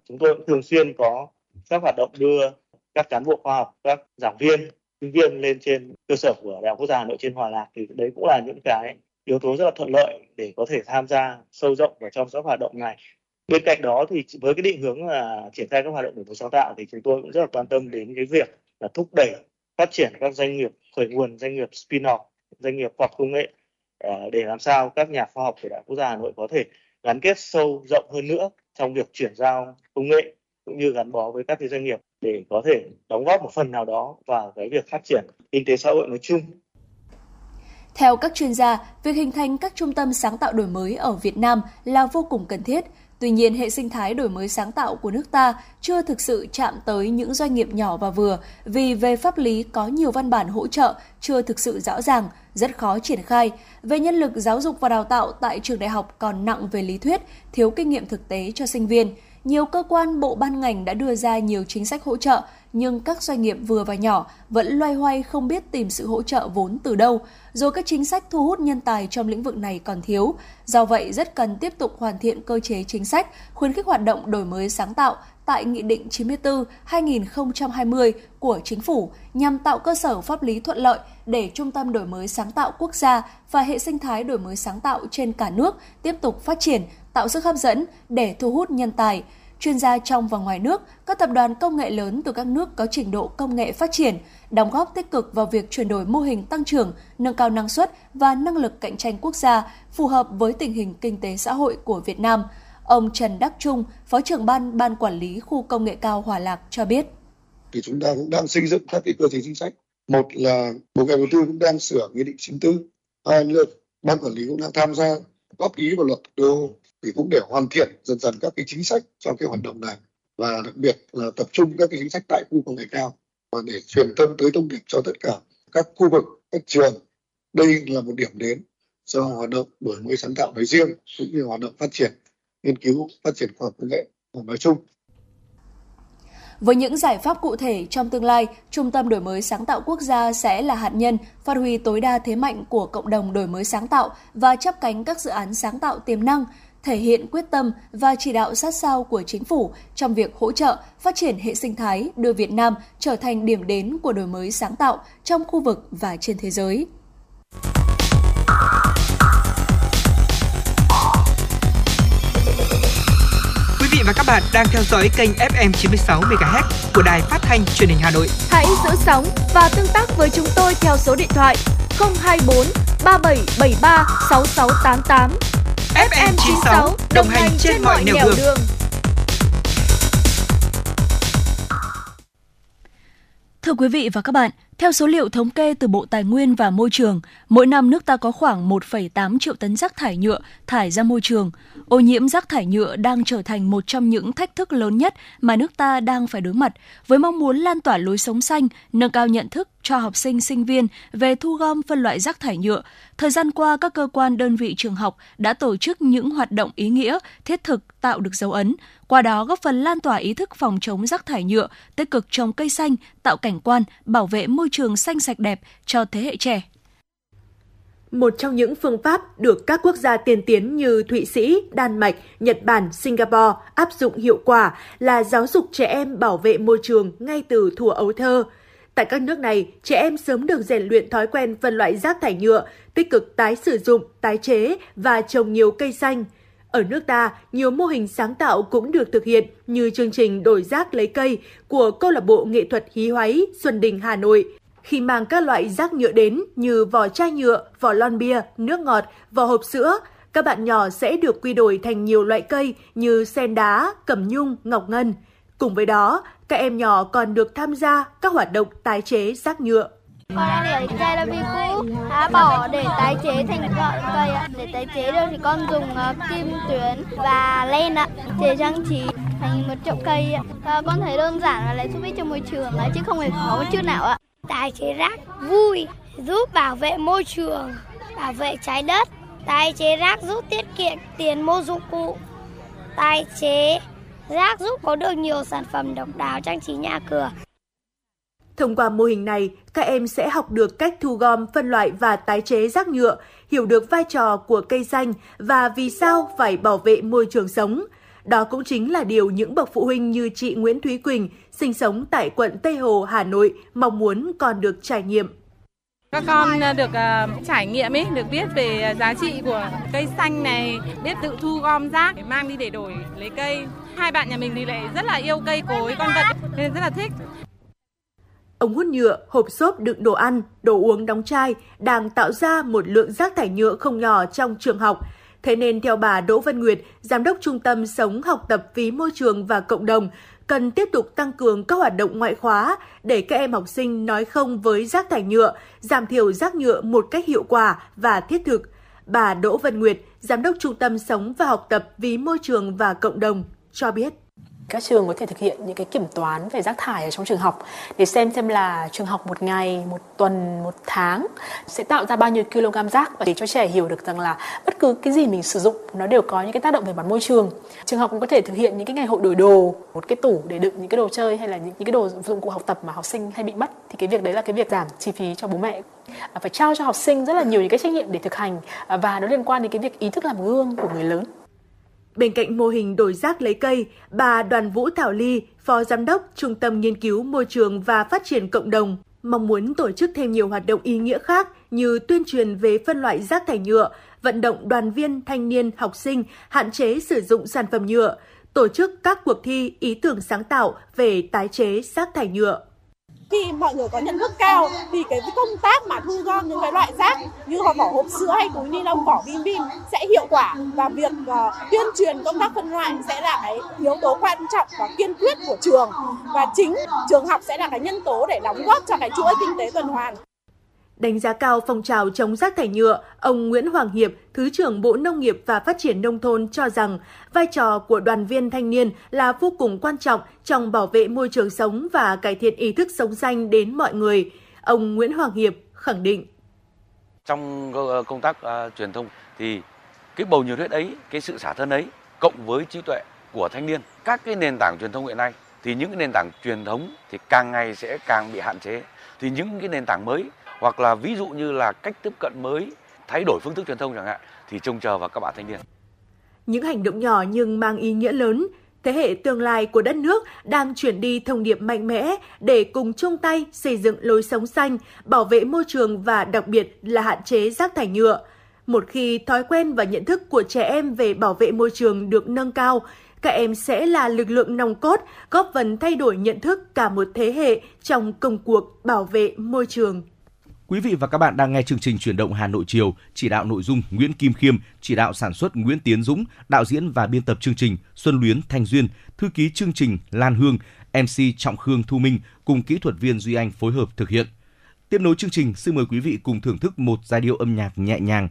Chúng tôi thường xuyên có các hoạt động đưa các cán bộ khoa học, các giảng viên, sinh viên lên trên cơ sở của Đại học Quốc gia Hà Nội trên Hòa Lạc thì đấy cũng là những cái yếu tố rất là thuận lợi để có thể tham gia sâu rộng vào trong các hoạt động này. Bên cạnh đó thì với cái định hướng là triển khai các hoạt động đổi mới sáng tạo thì chúng tôi cũng rất là quan tâm đến cái việc là thúc đẩy phát triển các doanh nghiệp khởi nguồn, doanh nghiệp spin-off, doanh nghiệp khoa học công nghệ ờ, để làm sao các nhà khoa học của Đại học Quốc gia Hà Nội có thể gắn kết sâu rộng hơn nữa trong việc chuyển giao công nghệ cũng như gắn bó với các cái doanh nghiệp để có thể đóng góp một phần nào đó vào cái việc phát triển kinh tế xã hội nói chung theo các chuyên gia, việc hình thành các trung tâm sáng tạo đổi mới ở Việt Nam là vô cùng cần thiết. Tuy nhiên, hệ sinh thái đổi mới sáng tạo của nước ta chưa thực sự chạm tới những doanh nghiệp nhỏ và vừa vì về pháp lý có nhiều văn bản hỗ trợ chưa thực sự rõ ràng, rất khó triển khai. Về nhân lực giáo dục và đào tạo tại trường đại học còn nặng về lý thuyết, thiếu kinh nghiệm thực tế cho sinh viên. Nhiều cơ quan bộ ban ngành đã đưa ra nhiều chính sách hỗ trợ, nhưng các doanh nghiệp vừa và nhỏ vẫn loay hoay không biết tìm sự hỗ trợ vốn từ đâu, rồi các chính sách thu hút nhân tài trong lĩnh vực này còn thiếu. Do vậy, rất cần tiếp tục hoàn thiện cơ chế chính sách, khuyến khích hoạt động đổi mới sáng tạo tại Nghị định 94-2020 của Chính phủ nhằm tạo cơ sở pháp lý thuận lợi để Trung tâm Đổi mới Sáng tạo Quốc gia và hệ sinh thái đổi mới sáng tạo trên cả nước tiếp tục phát triển, tạo sức hấp dẫn để thu hút nhân tài, chuyên gia trong và ngoài nước, các tập đoàn công nghệ lớn từ các nước có trình độ công nghệ phát triển, đóng góp tích cực vào việc chuyển đổi mô hình tăng trưởng, nâng cao năng suất và năng lực cạnh tranh quốc gia phù hợp với tình hình kinh tế xã hội của Việt Nam. Ông Trần Đắc Trung, Phó trưởng ban Ban Quản lý Khu Công nghệ cao Hòa Lạc cho biết. Thì chúng ta cũng đang xây dựng các cái cơ chế chính sách. Một là Bộ Kế đầu tư cũng đang sửa Nghị định 94. Hai là Ban Quản lý cũng đang tham gia góp ý vào luật đô thì cũng để hoàn thiện dần dần các cái chính sách cho cái hoạt động này. Và đặc biệt là tập trung các cái chính sách tại khu công nghệ cao và để truyền thông tới thông điệp cho tất cả các khu vực các trường. Đây là một điểm đến cho hoạt động đổi mới sáng tạo nói riêng cũng như hoạt động phát triển nghiên cứu phát triển khoa học công nghệ nói chung. Với những giải pháp cụ thể trong tương lai, Trung tâm Đổi mới sáng tạo quốc gia sẽ là hạt nhân phát huy tối đa thế mạnh của cộng đồng đổi mới sáng tạo và chấp cánh các dự án sáng tạo tiềm năng, thể hiện quyết tâm và chỉ đạo sát sao của chính phủ trong việc hỗ trợ phát triển hệ sinh thái đưa Việt Nam trở thành điểm đến của đổi mới sáng tạo trong khu vực và trên thế giới. Quý vị và các bạn đang theo dõi kênh FM 96 MHz của đài phát thanh truyền hình Hà Nội. Hãy giữ sóng và tương tác với chúng tôi theo số điện thoại 024 3773 6688. FM 96 đồng hành trên mọi nẻo đường. đường. Thưa quý vị và các bạn, theo số liệu thống kê từ Bộ Tài nguyên và Môi trường, mỗi năm nước ta có khoảng 1,8 triệu tấn rác thải nhựa thải ra môi trường. Ô nhiễm rác thải nhựa đang trở thành một trong những thách thức lớn nhất mà nước ta đang phải đối mặt, với mong muốn lan tỏa lối sống xanh, nâng cao nhận thức cho học sinh sinh viên về thu gom phân loại rác thải nhựa. Thời gian qua, các cơ quan đơn vị trường học đã tổ chức những hoạt động ý nghĩa, thiết thực tạo được dấu ấn, qua đó góp phần lan tỏa ý thức phòng chống rác thải nhựa, tích cực trồng cây xanh, tạo cảnh quan, bảo vệ môi trường xanh sạch đẹp cho thế hệ trẻ. Một trong những phương pháp được các quốc gia tiên tiến như Thụy Sĩ, Đan Mạch, Nhật Bản, Singapore áp dụng hiệu quả là giáo dục trẻ em bảo vệ môi trường ngay từ thuở ấu thơ. Tại các nước này, trẻ em sớm được rèn luyện thói quen phân loại rác thải nhựa, tích cực tái sử dụng, tái chế và trồng nhiều cây xanh. Ở nước ta, nhiều mô hình sáng tạo cũng được thực hiện như chương trình đổi rác lấy cây của câu lạc bộ nghệ thuật hí hoáy Xuân Đình Hà Nội – khi mang các loại rác nhựa đến như vỏ chai nhựa, vỏ lon bia, nước ngọt, vỏ hộp sữa, các bạn nhỏ sẽ được quy đổi thành nhiều loại cây như sen đá, cẩm nhung, ngọc ngân. Cùng với đó, các em nhỏ còn được tham gia các hoạt động tái chế rác nhựa. Con đã để chai là vì cũ, đã bỏ để tái chế thành gọn cây ạ. Để tái chế được thì con dùng uh, kim tuyến và len ạ, để trang trí thành một chậu cây ạ. À, con thấy đơn giản và lại giúp ích cho môi trường ạ, chứ không hề khó một chút nào ạ. Tái chế rác vui, giúp bảo vệ môi trường, bảo vệ trái đất. Tái chế rác giúp tiết kiệm tiền mua dụng cụ. Tái chế rác giúp có được nhiều sản phẩm độc đáo trang trí nhà cửa. Thông qua mô hình này, các em sẽ học được cách thu gom, phân loại và tái chế rác nhựa, hiểu được vai trò của cây xanh và vì sao phải bảo vệ môi trường sống. Đó cũng chính là điều những bậc phụ huynh như chị Nguyễn Thúy Quỳnh, sinh sống tại quận Tây Hồ, Hà Nội, mong muốn con được trải nghiệm. Các con được uh, trải nghiệm ấy, được biết về giá trị của cây xanh này, biết tự thu gom rác để mang đi để đổi lấy cây. Hai bạn nhà mình thì lại rất là yêu cây cối, con vật nên rất là thích. Ống hút nhựa, hộp xốp đựng đồ ăn, đồ uống đóng chai đang tạo ra một lượng rác thải nhựa không nhỏ trong trường học. Thế nên theo bà Đỗ Văn Nguyệt, Giám đốc Trung tâm Sống Học tập vì Môi trường và Cộng đồng, cần tiếp tục tăng cường các hoạt động ngoại khóa để các em học sinh nói không với rác thải nhựa, giảm thiểu rác nhựa một cách hiệu quả và thiết thực. Bà Đỗ Vân Nguyệt, Giám đốc Trung tâm Sống và Học tập vì Môi trường và Cộng đồng, cho biết các trường có thể thực hiện những cái kiểm toán về rác thải ở trong trường học để xem xem là trường học một ngày, một tuần, một tháng sẽ tạo ra bao nhiêu kg rác và để cho trẻ hiểu được rằng là bất cứ cái gì mình sử dụng nó đều có những cái tác động về mặt môi trường. Trường học cũng có thể thực hiện những cái ngày hội đổi đồ, một cái tủ để đựng những cái đồ chơi hay là những, những cái đồ dụng cụ học tập mà học sinh hay bị mất thì cái việc đấy là cái việc giảm chi phí cho bố mẹ à, phải trao cho học sinh rất là nhiều những cái trách nhiệm để thực hành à, và nó liên quan đến cái việc ý thức làm gương của người lớn. Bên cạnh mô hình đổi rác lấy cây, bà Đoàn Vũ Thảo Ly, Phó Giám đốc Trung tâm Nghiên cứu Môi trường và Phát triển Cộng đồng, mong muốn tổ chức thêm nhiều hoạt động ý nghĩa khác như tuyên truyền về phân loại rác thải nhựa, vận động đoàn viên, thanh niên, học sinh hạn chế sử dụng sản phẩm nhựa, tổ chức các cuộc thi ý tưởng sáng tạo về tái chế rác thải nhựa khi mọi người có nhận thức cao thì cái công tác mà thu gom những cái loại rác như vỏ hộp sữa hay túi ni lông vỏ bim bim sẽ hiệu quả và việc uh, tuyên truyền công tác phân loại sẽ là cái yếu tố quan trọng và kiên quyết của trường. Và chính trường học sẽ là cái nhân tố để đóng góp cho cái chuỗi kinh tế tuần hoàn. Đánh giá cao phong trào chống rác thải nhựa, ông Nguyễn Hoàng Hiệp, Thứ trưởng Bộ Nông nghiệp và Phát triển Nông thôn cho rằng vai trò của đoàn viên thanh niên là vô cùng quan trọng trong bảo vệ môi trường sống và cải thiện ý thức sống xanh đến mọi người. Ông Nguyễn Hoàng Hiệp khẳng định. Trong ờ, công tác uh, truyền thông thì cái bầu nhiệt huyết ấy, cái sự xả thân ấy, cộng với trí tuệ của thanh niên, các cái nền tảng truyền thông hiện nay thì những cái nền tảng truyền thống thì càng ngày sẽ càng bị hạn chế. Thì những cái nền tảng mới hoặc là ví dụ như là cách tiếp cận mới thay đổi phương thức truyền thông chẳng hạn thì trông chờ vào các bạn thanh niên. Những hành động nhỏ nhưng mang ý nghĩa lớn, thế hệ tương lai của đất nước đang chuyển đi thông điệp mạnh mẽ để cùng chung tay xây dựng lối sống xanh, bảo vệ môi trường và đặc biệt là hạn chế rác thải nhựa. Một khi thói quen và nhận thức của trẻ em về bảo vệ môi trường được nâng cao, các em sẽ là lực lượng nòng cốt góp phần thay đổi nhận thức cả một thế hệ trong công cuộc bảo vệ môi trường. Quý vị và các bạn đang nghe chương trình chuyển động Hà Nội chiều, chỉ đạo nội dung Nguyễn Kim Khiêm, chỉ đạo sản xuất Nguyễn Tiến Dũng, đạo diễn và biên tập chương trình Xuân Luyến Thanh Duyên, thư ký chương trình Lan Hương, MC Trọng Khương Thu Minh cùng kỹ thuật viên Duy Anh phối hợp thực hiện. Tiếp nối chương trình, xin mời quý vị cùng thưởng thức một giai điệu âm nhạc nhẹ nhàng.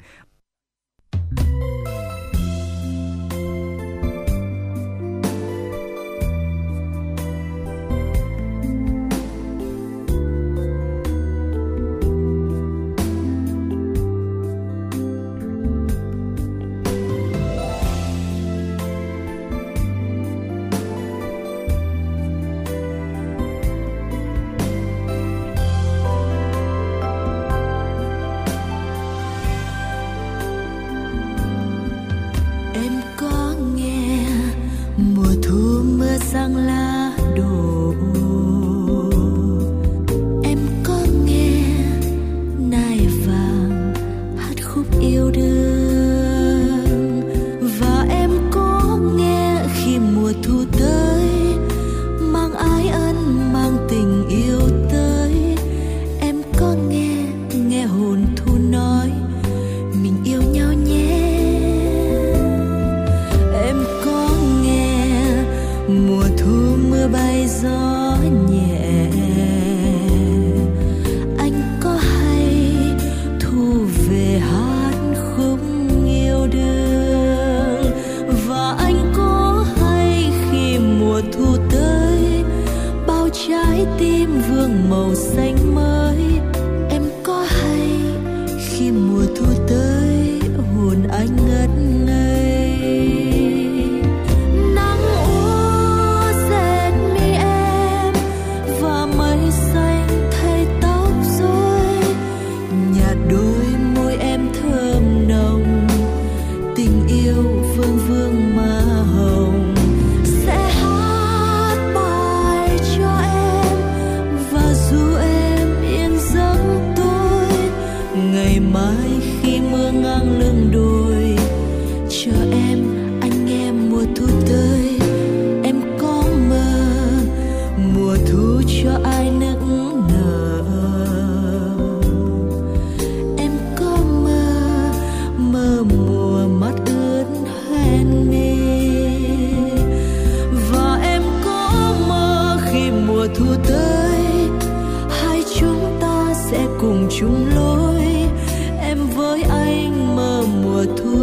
anh mơ mùa thu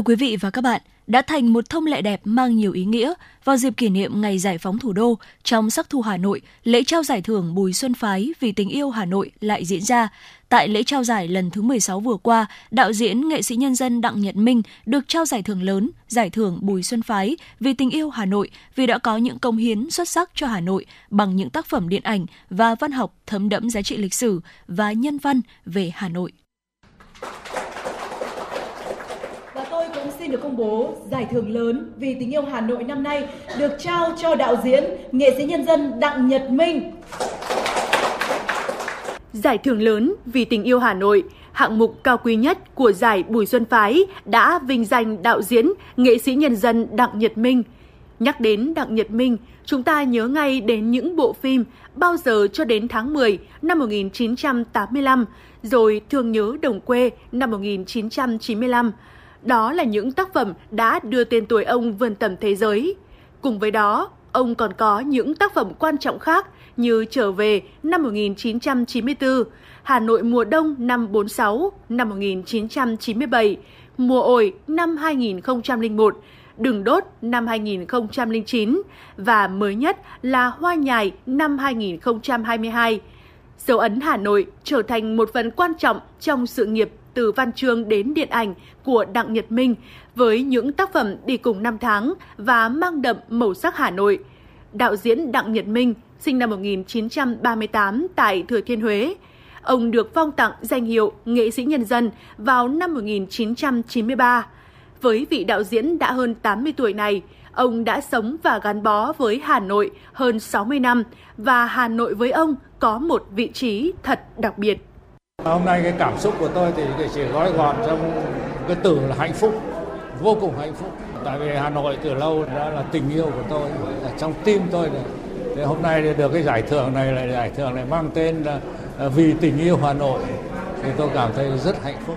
Thưa quý vị và các bạn, đã thành một thông lệ đẹp mang nhiều ý nghĩa vào dịp kỷ niệm Ngày Giải phóng thủ đô trong sắc thu Hà Nội, lễ trao giải thưởng Bùi Xuân Phái vì tình yêu Hà Nội lại diễn ra. Tại lễ trao giải lần thứ 16 vừa qua, đạo diễn nghệ sĩ nhân dân Đặng Nhật Minh được trao giải thưởng lớn, giải thưởng Bùi Xuân Phái vì tình yêu Hà Nội vì đã có những công hiến xuất sắc cho Hà Nội bằng những tác phẩm điện ảnh và văn học thấm đẫm giá trị lịch sử và nhân văn về Hà Nội. Và tôi cũng xin được công bố giải thưởng lớn vì tình yêu Hà Nội năm nay được trao cho đạo diễn, nghệ sĩ nhân dân Đặng Nhật Minh. Giải thưởng lớn vì tình yêu Hà Nội, hạng mục cao quý nhất của giải Bùi Xuân Phái đã vinh danh đạo diễn, nghệ sĩ nhân dân Đặng Nhật Minh. Nhắc đến Đặng Nhật Minh, chúng ta nhớ ngay đến những bộ phim Bao giờ cho đến tháng 10 năm 1985, rồi Thương nhớ đồng quê năm 1995. Đó là những tác phẩm đã đưa tên tuổi ông vươn tầm thế giới. Cùng với đó, ông còn có những tác phẩm quan trọng khác như Trở về năm 1994, Hà Nội mùa đông năm 46, năm 1997, Mùa ổi năm 2001, Đừng đốt năm 2009 và mới nhất là Hoa nhài năm 2022. Dấu ấn Hà Nội trở thành một phần quan trọng trong sự nghiệp từ văn chương đến điện ảnh của Đặng Nhật Minh với những tác phẩm đi cùng năm tháng và mang đậm màu sắc Hà Nội. Đạo diễn Đặng Nhật Minh sinh năm 1938 tại Thừa Thiên Huế. Ông được phong tặng danh hiệu nghệ sĩ nhân dân vào năm 1993. Với vị đạo diễn đã hơn 80 tuổi này, ông đã sống và gắn bó với Hà Nội hơn 60 năm và Hà Nội với ông có một vị trí thật đặc biệt. Hôm nay cái cảm xúc của tôi thì chỉ gói gọn trong cái từ là hạnh phúc, vô cùng hạnh phúc. Tại vì Hà Nội từ lâu đã là tình yêu của tôi, là trong tim tôi Này. Thế hôm nay được cái giải thưởng này là giải thưởng này mang tên là à, vì tình yêu Hà Nội thì tôi cảm thấy rất hạnh phúc.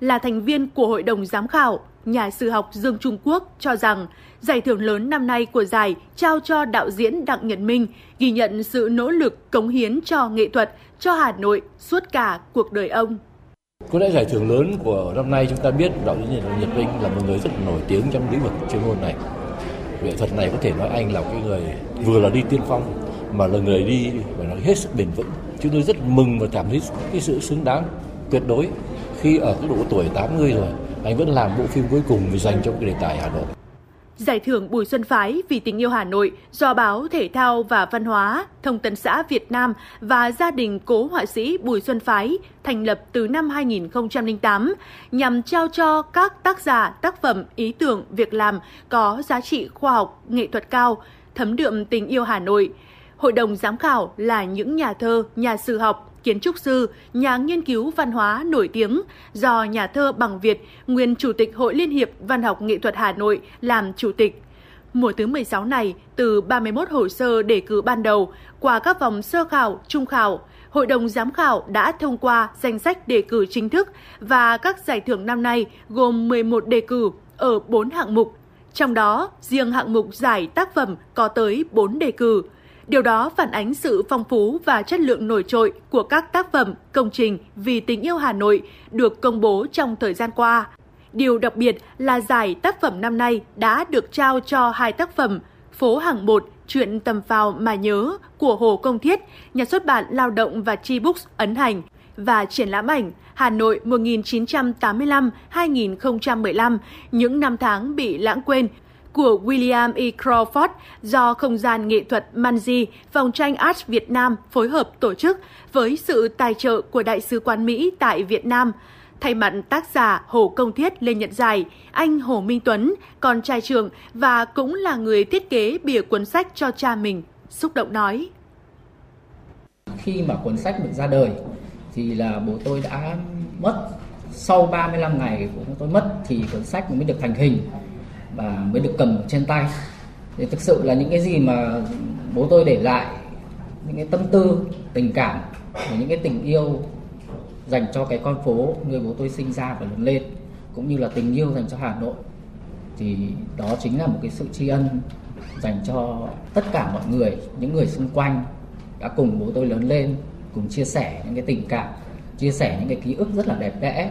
Là thành viên của hội đồng giám khảo, nhà sử học Dương Trung Quốc cho rằng giải thưởng lớn năm nay của giải trao cho đạo diễn Đặng Nhật Minh ghi nhận sự nỗ lực cống hiến cho nghệ thuật cho Hà Nội suốt cả cuộc đời ông. Có lẽ giải thưởng lớn của năm nay chúng ta biết đạo diễn Nhật Minh là một người rất nổi tiếng trong lĩnh vực chuyên môn này. Nghệ thuật này có thể nói anh là cái người vừa là đi tiên phong, mà là người đi, phải nói hết sức bền vững. Chúng tôi rất mừng và cảm thấy cái sự xứng đáng tuyệt đối khi ở cái độ tuổi 80 rồi, anh vẫn làm bộ phim cuối cùng vì dành cho cái đề tài Hà Nội. Giải thưởng Bùi Xuân Phái vì tình yêu Hà Nội do báo Thể thao và Văn hóa, Thông tấn xã Việt Nam và gia đình cố họa sĩ Bùi Xuân Phái thành lập từ năm 2008 nhằm trao cho các tác giả tác phẩm ý tưởng việc làm có giá trị khoa học, nghệ thuật cao, thấm đượm tình yêu Hà Nội. Hội đồng giám khảo là những nhà thơ, nhà sử học, kiến trúc sư, nhà nghiên cứu văn hóa nổi tiếng do nhà thơ Bằng Việt, nguyên Chủ tịch Hội Liên hiệp Văn học Nghệ thuật Hà Nội làm chủ tịch. Mùa thứ 16 này, từ 31 hồ sơ đề cử ban đầu, qua các vòng sơ khảo, trung khảo, Hội đồng giám khảo đã thông qua danh sách đề cử chính thức và các giải thưởng năm nay gồm 11 đề cử ở 4 hạng mục. Trong đó, riêng hạng mục giải tác phẩm có tới 4 đề cử – Điều đó phản ánh sự phong phú và chất lượng nổi trội của các tác phẩm, công trình vì tình yêu Hà Nội được công bố trong thời gian qua. Điều đặc biệt là giải tác phẩm năm nay đã được trao cho hai tác phẩm Phố Hàng Một, Chuyện tầm phào mà nhớ của Hồ Công Thiết, nhà xuất bản Lao động và Chi Books ấn hành và triển lãm ảnh Hà Nội 1985-2015, những năm tháng bị lãng quên của William E. Crawford do Không gian nghệ thuật Manji, Phòng tranh Arts Việt Nam phối hợp tổ chức với sự tài trợ của Đại sứ quán Mỹ tại Việt Nam. Thay mặt tác giả Hồ Công Thiết lên nhận giải, anh Hồ Minh Tuấn, con trai trường và cũng là người thiết kế bìa cuốn sách cho cha mình, xúc động nói. Khi mà cuốn sách được ra đời thì là bố tôi đã mất sau 35 ngày của tôi mất thì cuốn sách mới được thành hình và mới được cầm trên tay. Thì thực sự là những cái gì mà bố tôi để lại, những cái tâm tư, tình cảm và những cái tình yêu dành cho cái con phố người bố tôi sinh ra và lớn lên, cũng như là tình yêu dành cho Hà Nội, thì đó chính là một cái sự tri ân dành cho tất cả mọi người, những người xung quanh đã cùng bố tôi lớn lên, cùng chia sẻ những cái tình cảm, chia sẻ những cái ký ức rất là đẹp đẽ.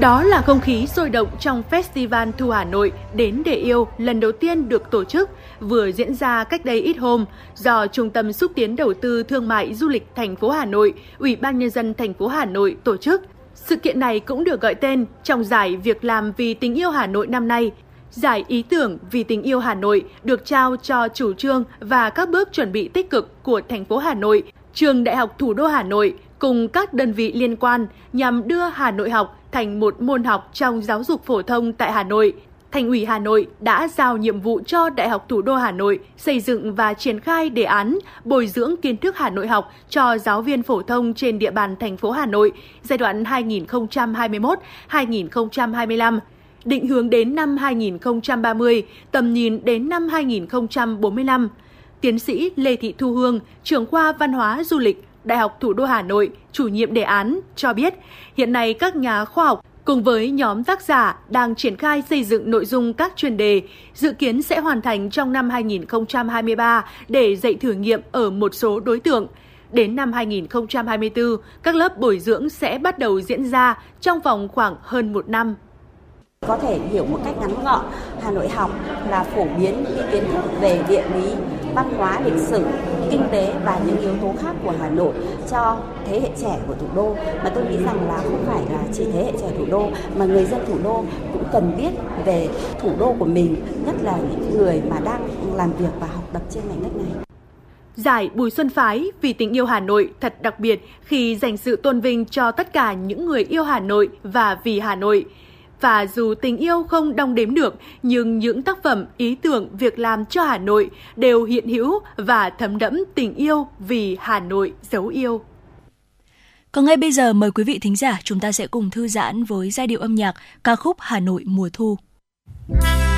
Đó là không khí sôi động trong Festival Thu Hà Nội đến để yêu lần đầu tiên được tổ chức vừa diễn ra cách đây ít hôm do Trung tâm xúc tiến đầu tư thương mại du lịch thành phố Hà Nội, Ủy ban nhân dân thành phố Hà Nội tổ chức. Sự kiện này cũng được gọi tên trong giải Việc làm vì tình yêu Hà Nội năm nay. Giải ý tưởng vì tình yêu Hà Nội được trao cho chủ trương và các bước chuẩn bị tích cực của thành phố Hà Nội, trường Đại học Thủ đô Hà Nội cùng các đơn vị liên quan nhằm đưa Hà Nội học thành một môn học trong giáo dục phổ thông tại Hà Nội. Thành ủy Hà Nội đã giao nhiệm vụ cho Đại học Thủ đô Hà Nội xây dựng và triển khai đề án bồi dưỡng kiến thức Hà Nội học cho giáo viên phổ thông trên địa bàn thành phố Hà Nội giai đoạn 2021-2025 định hướng đến năm 2030, tầm nhìn đến năm 2045. Tiến sĩ Lê Thị Thu Hương, trưởng khoa văn hóa du lịch, Đại học Thủ đô Hà Nội, chủ nhiệm đề án, cho biết hiện nay các nhà khoa học cùng với nhóm tác giả đang triển khai xây dựng nội dung các chuyên đề, dự kiến sẽ hoàn thành trong năm 2023 để dạy thử nghiệm ở một số đối tượng. Đến năm 2024, các lớp bồi dưỡng sẽ bắt đầu diễn ra trong vòng khoảng hơn một năm. Có thể hiểu một cách ngắn gọn, Hà Nội học là phổ biến những kiến thức về địa lý, văn hóa, lịch sử, kinh tế và những yếu tố khác của Hà Nội cho thế hệ trẻ của thủ đô mà tôi nghĩ rằng là không phải là chỉ thế hệ trẻ thủ đô mà người dân thủ đô cũng cần biết về thủ đô của mình nhất là những người mà đang làm việc và học tập trên mảnh đất này. Giải Bùi Xuân Phái vì tình yêu Hà Nội thật đặc biệt khi dành sự tôn vinh cho tất cả những người yêu Hà Nội và vì Hà Nội. Và dù tình yêu không đong đếm được, nhưng những tác phẩm, ý tưởng, việc làm cho Hà Nội đều hiện hữu và thấm đẫm tình yêu vì Hà Nội dấu yêu. Còn ngay bây giờ mời quý vị thính giả chúng ta sẽ cùng thư giãn với giai điệu âm nhạc ca khúc Hà Nội mùa thu. vang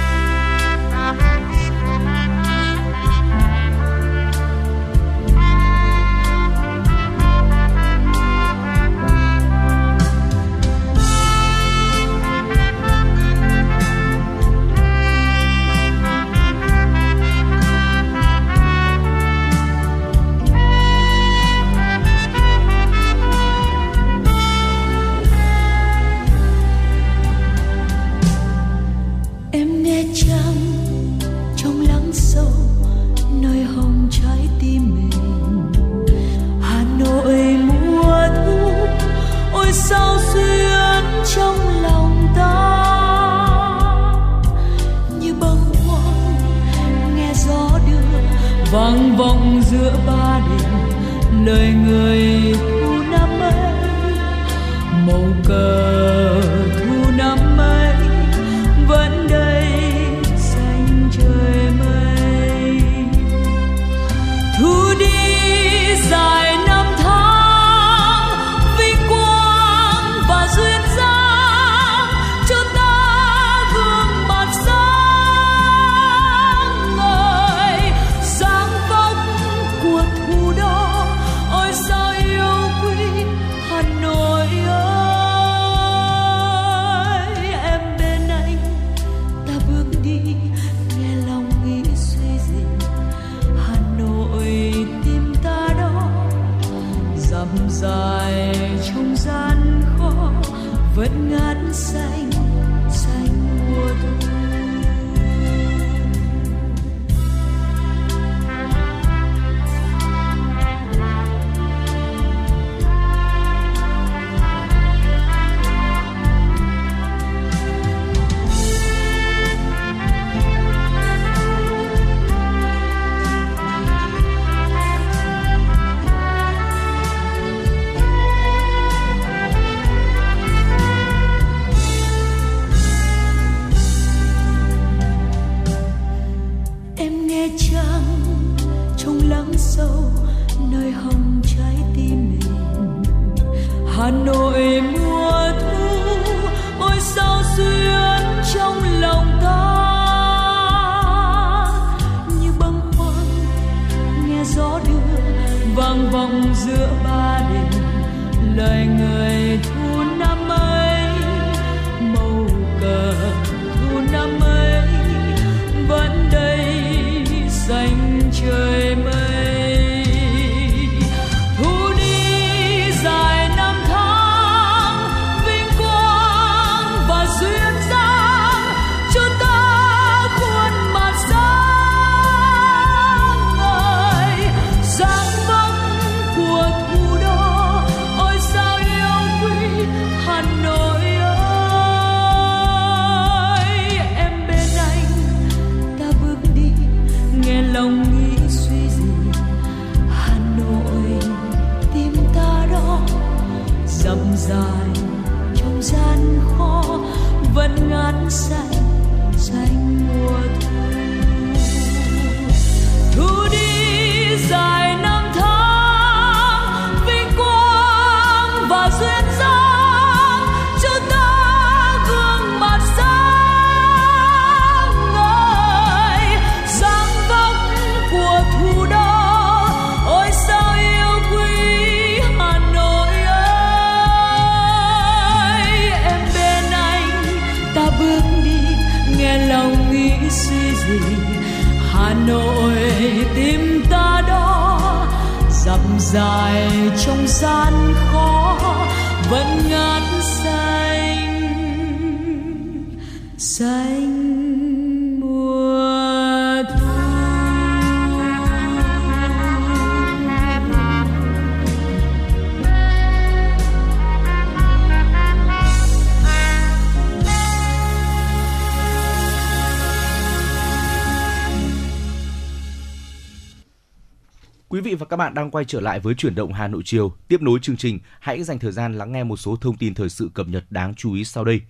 bạn đang quay trở lại với chuyển động Hà Nội chiều. Tiếp nối chương trình, hãy dành thời gian lắng nghe một số thông tin thời sự cập nhật đáng chú ý sau đây.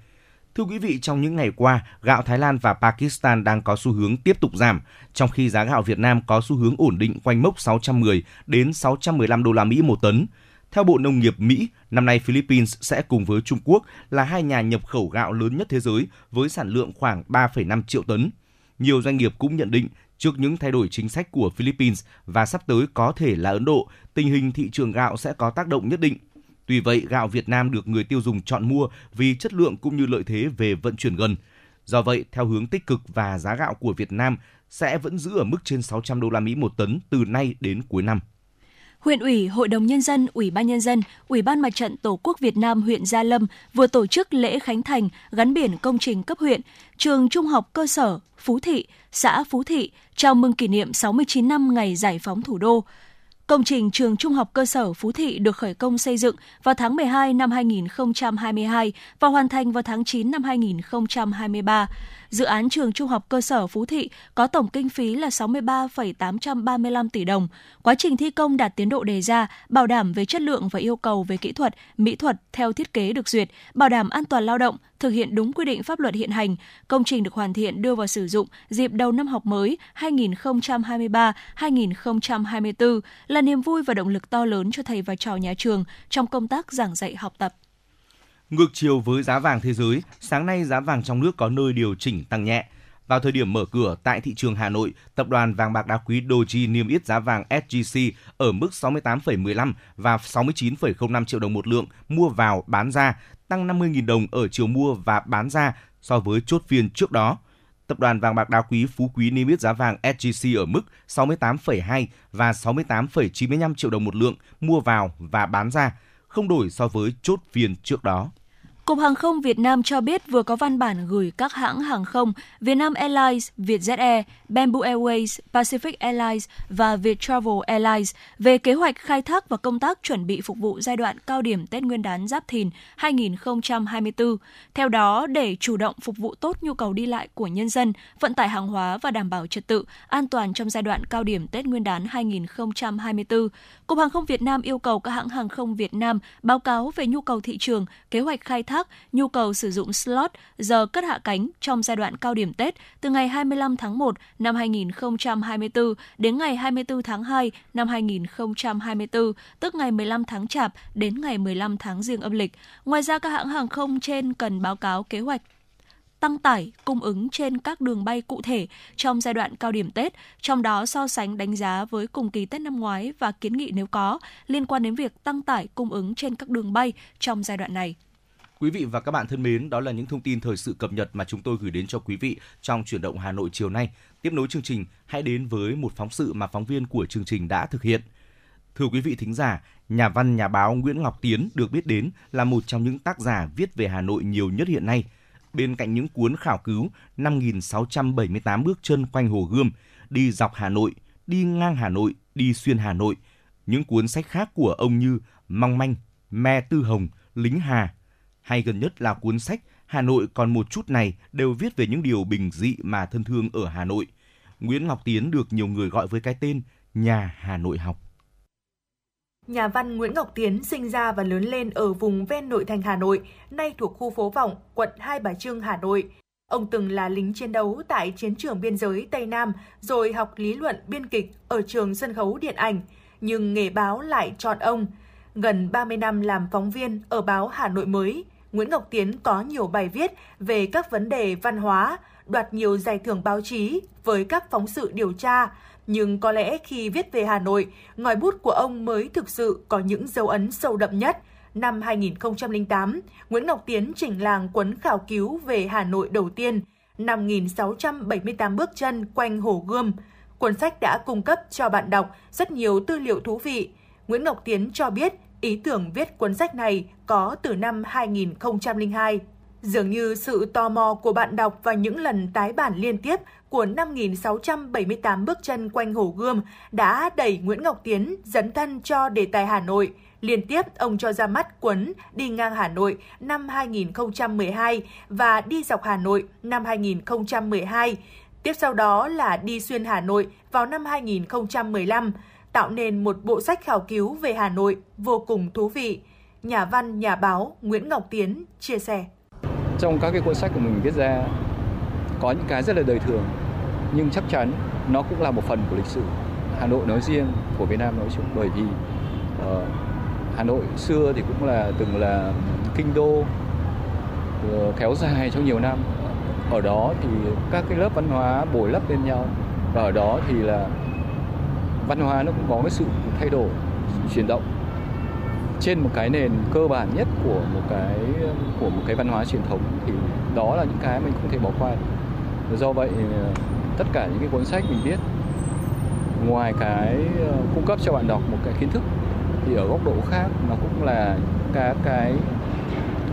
Thưa quý vị, trong những ngày qua, gạo Thái Lan và Pakistan đang có xu hướng tiếp tục giảm, trong khi giá gạo Việt Nam có xu hướng ổn định quanh mốc 610 đến 615 đô la Mỹ một tấn. Theo Bộ Nông nghiệp Mỹ, năm nay Philippines sẽ cùng với Trung Quốc là hai nhà nhập khẩu gạo lớn nhất thế giới với sản lượng khoảng 3,5 triệu tấn. Nhiều doanh nghiệp cũng nhận định trước những thay đổi chính sách của Philippines và sắp tới có thể là Ấn Độ, tình hình thị trường gạo sẽ có tác động nhất định. Tuy vậy, gạo Việt Nam được người tiêu dùng chọn mua vì chất lượng cũng như lợi thế về vận chuyển gần. Do vậy, theo hướng tích cực và giá gạo của Việt Nam sẽ vẫn giữ ở mức trên 600 đô la Mỹ một tấn từ nay đến cuối năm. Huyện ủy, Hội đồng Nhân dân, Ủy ban Nhân dân, Ủy ban Mặt trận Tổ quốc Việt Nam huyện Gia Lâm vừa tổ chức lễ khánh thành gắn biển công trình cấp huyện, trường trung học cơ sở Phú Thị, xã Phú Thị, chào mừng kỷ niệm 69 năm ngày giải phóng thủ đô. Công trình trường trung học cơ sở Phú Thị được khởi công xây dựng vào tháng 12 năm 2022 và hoàn thành vào tháng 9 năm 2023. Dự án trường trung học cơ sở Phú Thị có tổng kinh phí là 63,835 tỷ đồng. Quá trình thi công đạt tiến độ đề ra, bảo đảm về chất lượng và yêu cầu về kỹ thuật, mỹ thuật theo thiết kế được duyệt, bảo đảm an toàn lao động, thực hiện đúng quy định pháp luật hiện hành. Công trình được hoàn thiện đưa vào sử dụng dịp đầu năm học mới 2023-2024 là niềm vui và động lực to lớn cho thầy và trò nhà trường trong công tác giảng dạy học tập. Ngược chiều với giá vàng thế giới, sáng nay giá vàng trong nước có nơi điều chỉnh tăng nhẹ. Vào thời điểm mở cửa tại thị trường Hà Nội, tập đoàn vàng bạc đá quý Doji niêm yết giá vàng SJC ở mức 68,15 và 69,05 triệu đồng một lượng mua vào bán ra, tăng 50.000 đồng ở chiều mua và bán ra so với chốt phiên trước đó. Tập đoàn vàng bạc đá quý Phú Quý niêm yết giá vàng SJC ở mức 68,2 và 68,95 triệu đồng một lượng mua vào và bán ra, không đổi so với chốt phiên trước đó. Cục Hàng không Việt Nam cho biết vừa có văn bản gửi các hãng hàng không Vietnam Airlines, Vietjet Air, Bamboo Airways, Pacific Airlines và Viettravel Airlines về kế hoạch khai thác và công tác chuẩn bị phục vụ giai đoạn cao điểm Tết Nguyên đán Giáp Thìn 2024. Theo đó, để chủ động phục vụ tốt nhu cầu đi lại của nhân dân, vận tải hàng hóa và đảm bảo trật tự, an toàn trong giai đoạn cao điểm Tết Nguyên đán 2024, Cục Hàng không Việt Nam yêu cầu các hãng hàng không Việt Nam báo cáo về nhu cầu thị trường, kế hoạch khai thác, nhu cầu sử dụng slot, giờ cất hạ cánh trong giai đoạn cao điểm Tết từ ngày 25 tháng 1 năm 2024 đến ngày 24 tháng 2 năm 2024, tức ngày 15 tháng Chạp đến ngày 15 tháng Giêng âm lịch. Ngoài ra, các hãng hàng không trên cần báo cáo kế hoạch tăng tải cung ứng trên các đường bay cụ thể trong giai đoạn cao điểm Tết, trong đó so sánh đánh giá với cùng kỳ Tết năm ngoái và kiến nghị nếu có liên quan đến việc tăng tải cung ứng trên các đường bay trong giai đoạn này. Quý vị và các bạn thân mến, đó là những thông tin thời sự cập nhật mà chúng tôi gửi đến cho quý vị trong chuyển động Hà Nội chiều nay. Tiếp nối chương trình, hãy đến với một phóng sự mà phóng viên của chương trình đã thực hiện. Thưa quý vị thính giả, nhà văn nhà báo Nguyễn Ngọc Tiến được biết đến là một trong những tác giả viết về Hà Nội nhiều nhất hiện nay. Bên cạnh những cuốn khảo cứu 5.678 bước chân quanh Hồ Gươm, đi dọc Hà Nội, đi ngang Hà Nội, đi xuyên Hà Nội, những cuốn sách khác của ông như Mong manh, Me Tư Hồng, Lính Hà, hay gần nhất là cuốn sách Hà Nội còn một chút này đều viết về những điều bình dị mà thân thương ở Hà Nội. Nguyễn Ngọc Tiến được nhiều người gọi với cái tên Nhà Hà Nội học. Nhà văn Nguyễn Ngọc Tiến sinh ra và lớn lên ở vùng ven nội thành Hà Nội, nay thuộc khu phố Vọng, quận Hai Bà Trưng, Hà Nội. Ông từng là lính chiến đấu tại chiến trường biên giới Tây Nam, rồi học lý luận biên kịch ở trường sân khấu điện ảnh, nhưng nghề báo lại chọn ông. Gần 30 năm làm phóng viên ở báo Hà Nội mới, Nguyễn Ngọc Tiến có nhiều bài viết về các vấn đề văn hóa, đoạt nhiều giải thưởng báo chí với các phóng sự điều tra, nhưng có lẽ khi viết về Hà Nội, ngòi bút của ông mới thực sự có những dấu ấn sâu đậm nhất. Năm 2008, Nguyễn Ngọc Tiến chỉnh làng cuốn khảo cứu về Hà Nội đầu tiên, 5.678 bước chân quanh Hồ Gươm. Cuốn sách đã cung cấp cho bạn đọc rất nhiều tư liệu thú vị. Nguyễn Ngọc Tiến cho biết ý tưởng viết cuốn sách này có từ năm 2002. Dường như sự tò mò của bạn đọc và những lần tái bản liên tiếp của 5.678 bước chân quanh Hồ Gươm đã đẩy Nguyễn Ngọc Tiến dấn thân cho đề tài Hà Nội. Liên tiếp, ông cho ra mắt cuốn Đi ngang Hà Nội năm 2012 và Đi dọc Hà Nội năm 2012. Tiếp sau đó là Đi xuyên Hà Nội vào năm 2015, tạo nên một bộ sách khảo cứu về Hà Nội vô cùng thú vị. Nhà văn, nhà báo Nguyễn Ngọc Tiến chia sẻ. Trong các cái cuốn sách của mình viết ra có những cái rất là đời thường nhưng chắc chắn nó cũng là một phần của lịch sử Hà Nội nói riêng của Việt Nam nói chung bởi vì uh, Hà Nội xưa thì cũng là từng là kinh đô uh, kéo dài trong nhiều năm ở đó thì các cái lớp văn hóa bồi lấp lên nhau và ở đó thì là văn hóa nó cũng có cái sự thay đổi sự chuyển động trên một cái nền cơ bản nhất của một cái của một cái văn hóa truyền thống thì đó là những cái mình không thể bỏ qua do vậy ờ, tất cả những cái cuốn sách mình viết ngoài cái ờ, cung cấp cho bạn đọc một cái kiến thức thì ở góc độ khác nó cũng là các cái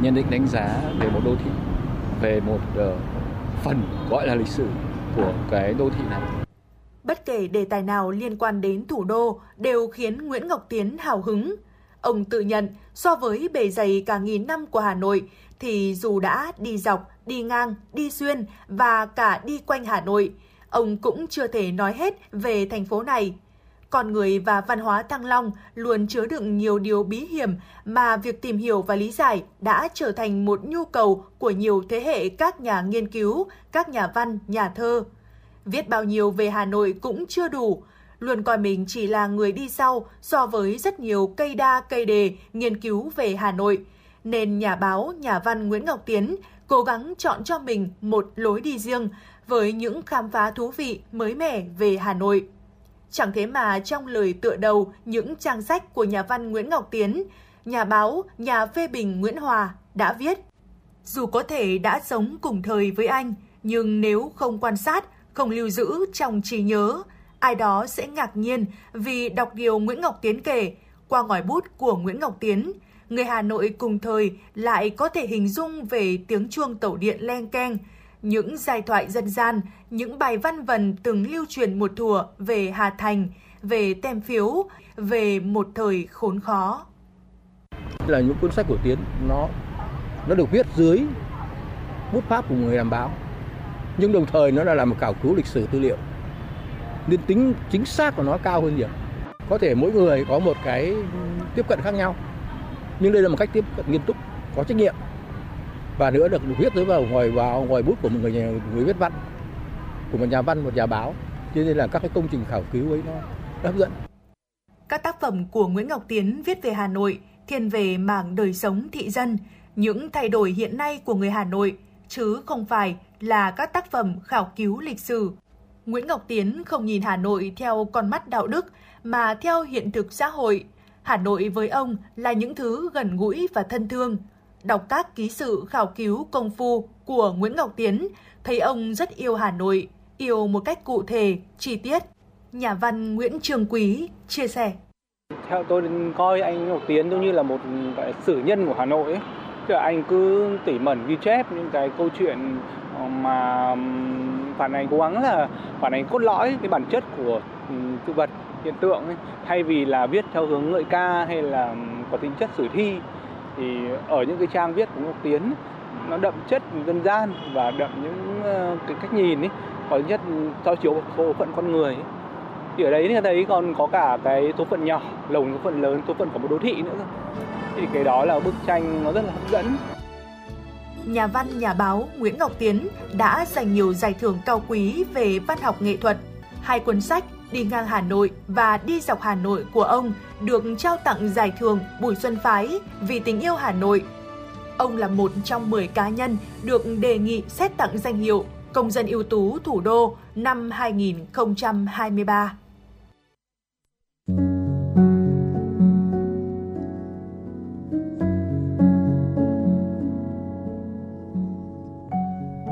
nhận định đánh giá về một đô thị về một uh, phần gọi là lịch sử của cái đô thị này. Bất kể đề tài nào liên quan đến thủ đô đều khiến Nguyễn Ngọc Tiến hào hứng. Ông tự nhận so với bề dày cả nghìn năm của Hà Nội thì dù đã đi dọc, đi ngang, đi xuyên và cả đi quanh Hà Nội, ông cũng chưa thể nói hết về thành phố này. Con người và văn hóa Thăng Long luôn chứa đựng nhiều điều bí hiểm mà việc tìm hiểu và lý giải đã trở thành một nhu cầu của nhiều thế hệ các nhà nghiên cứu, các nhà văn, nhà thơ. Viết bao nhiêu về Hà Nội cũng chưa đủ, luôn coi mình chỉ là người đi sau so với rất nhiều cây đa cây đề nghiên cứu về Hà Nội. Nên nhà báo, nhà văn Nguyễn Ngọc Tiến cố gắng chọn cho mình một lối đi riêng với những khám phá thú vị mới mẻ về Hà Nội. Chẳng thế mà trong lời tựa đầu những trang sách của nhà văn Nguyễn Ngọc Tiến, nhà báo, nhà phê bình Nguyễn Hòa đã viết Dù có thể đã sống cùng thời với anh, nhưng nếu không quan sát, không lưu giữ trong trí nhớ, ai đó sẽ ngạc nhiên vì đọc điều Nguyễn Ngọc Tiến kể qua ngòi bút của Nguyễn Ngọc Tiến. Người Hà Nội cùng thời lại có thể hình dung về tiếng chuông tàu điện len keng, những giai thoại dân gian, những bài văn vần từng lưu truyền một thùa về Hà Thành, về tem phiếu, về một thời khốn khó. Là những cuốn sách của Tiến nó nó được viết dưới bút pháp của người làm báo nhưng đồng thời nó là làm một khảo cứu lịch sử tư liệu. Nên tính chính xác của nó cao hơn nhiều. Có thể mỗi người có một cái tiếp cận khác nhau. Nhưng đây là một cách tiếp cận nghiêm túc có trách nhiệm. Và nữa được viết tới vào ngoài vào ngoài bút của một người nhà, người viết văn của một nhà văn một nhà báo. Cho nên là các cái công trình khảo cứu ấy nó hấp dẫn. Các tác phẩm của Nguyễn Ngọc Tiến viết về Hà Nội thiên về mảng đời sống thị dân những thay đổi hiện nay của người Hà Nội chứ không phải là các tác phẩm khảo cứu lịch sử. Nguyễn Ngọc Tiến không nhìn Hà Nội theo con mắt đạo đức mà theo hiện thực xã hội. Hà Nội với ông là những thứ gần gũi và thân thương. Đọc các ký sự khảo cứu công phu của Nguyễn Ngọc Tiến, thấy ông rất yêu Hà Nội, yêu một cách cụ thể, chi tiết. Nhà văn Nguyễn Trường Quý chia sẻ. Theo tôi coi anh Ngọc Tiến giống như là một sử nhân của Hà Nội ấy. Tức là anh cứ tỉ mẩn ghi chép những cái câu chuyện ờ, mà phản ánh cố gắng là phản ánh cốt lõi cái bản chất của sự vật, hiện tượng ấy. thay vì là viết theo hướng ngợi ca hay là có tính chất sử thi, thì ở những cái trang viết của Ngọc Tiến, nó đậm chất dân gian và đậm những cái cách nhìn ấy, có nhất soi chiếu số phận con người ấy. thì ở đấy thì thấy còn có cả cái số phận nhỏ, lồng số phận lớn, số phận của một đô thị nữa thì cái đó là bức tranh nó rất là hấp dẫn nhà văn, nhà báo Nguyễn Ngọc Tiến đã giành nhiều giải thưởng cao quý về văn học nghệ thuật. Hai cuốn sách Đi ngang Hà Nội và Đi dọc Hà Nội của ông được trao tặng giải thưởng Bùi Xuân Phái vì tình yêu Hà Nội. Ông là một trong 10 cá nhân được đề nghị xét tặng danh hiệu Công dân ưu tú thủ đô năm 2023.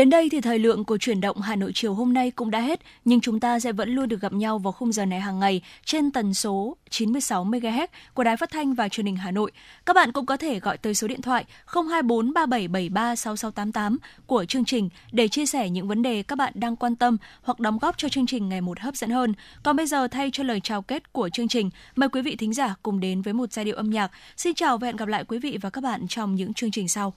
Đến đây thì thời lượng của chuyển động Hà Nội chiều hôm nay cũng đã hết, nhưng chúng ta sẽ vẫn luôn được gặp nhau vào khung giờ này hàng ngày trên tần số 96 MHz của Đài Phát thanh và Truyền hình Hà Nội. Các bạn cũng có thể gọi tới số điện thoại 024 3773 6688 của chương trình để chia sẻ những vấn đề các bạn đang quan tâm hoặc đóng góp cho chương trình ngày một hấp dẫn hơn. Còn bây giờ thay cho lời chào kết của chương trình, mời quý vị thính giả cùng đến với một giai điệu âm nhạc. Xin chào và hẹn gặp lại quý vị và các bạn trong những chương trình sau.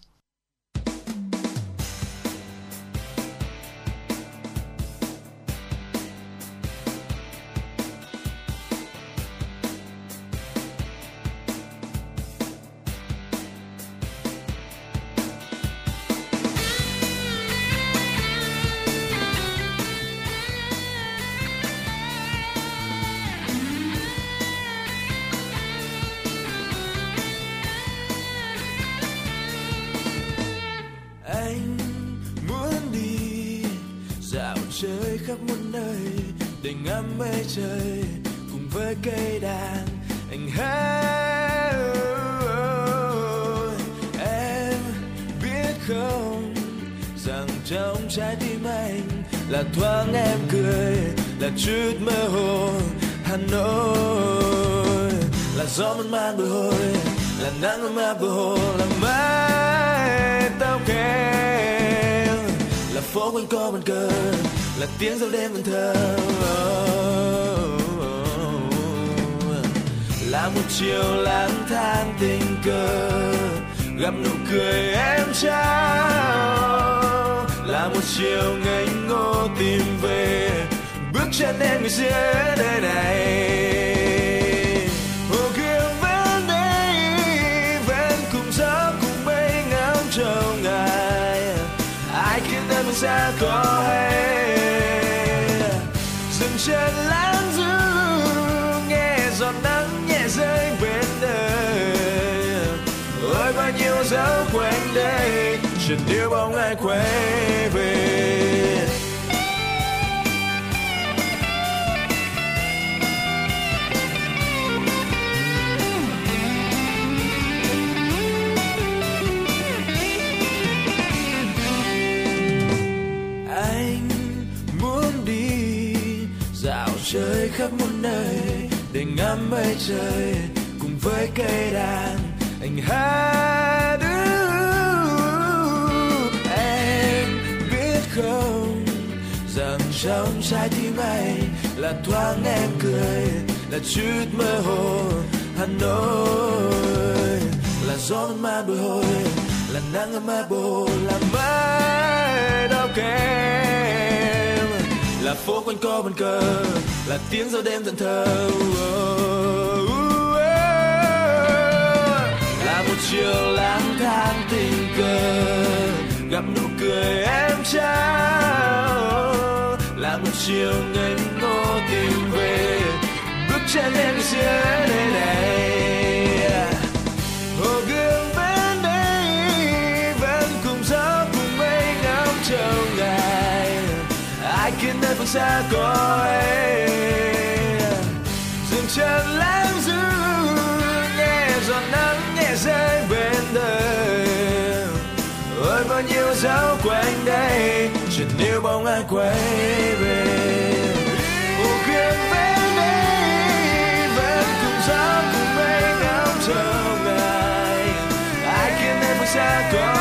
Khắp muôn nơi để ngắm mây trời cùng với cây đàn. Anh hát em biết không rằng trong trái tim anh là thoáng em cười, là chút mơ hồ. Hà Nội là gió mơn man bờ hồi là nắng ấm áp bồi hồi là mái tóc em, là phố quanh co bàn cờ là tiếng dâu đêm vẫn thơ. Là một chiều lang thang tình cờ, gặp nụ cười em trao. Là một chiều ngây ngô tìm về, bước chân em người giữa đời này. Hồ gươm vẫn dừng chân lãng du nghe giọt nắng nhẹ rơi bên đời. Ôi bao nhiêu dấu quanh đây chợt níu bóng ai quay về. Để ngắm mây trời, cùng với cây đàn, anh hát em biết không, rằng trong trái tim anh là thoáng em cười, là chút mơ hồ, Hà Nội. Là gió ma bồi hồi, là nắng ấm bồ là mái đau kém là phố quanh co bàn cờ là tiếng giao đêm tận thơ là một chiều lang thang tình cờ, gặp nụ cười em trao. Là một chiều ngây ngô tìm về, bước chân em giữa nơi này nhìn nơi phương xa cõi dừng chân lãng du nghe giọt nắng nhẹ rơi bên đời. Ôi bao nhiêu dấu quanh đây chợt níu bóng ai quay về. Cuộc kiếm về đây vẫn cùng gió cùng mây ngắm trong ngày. Ai kia nơi phương xa cõi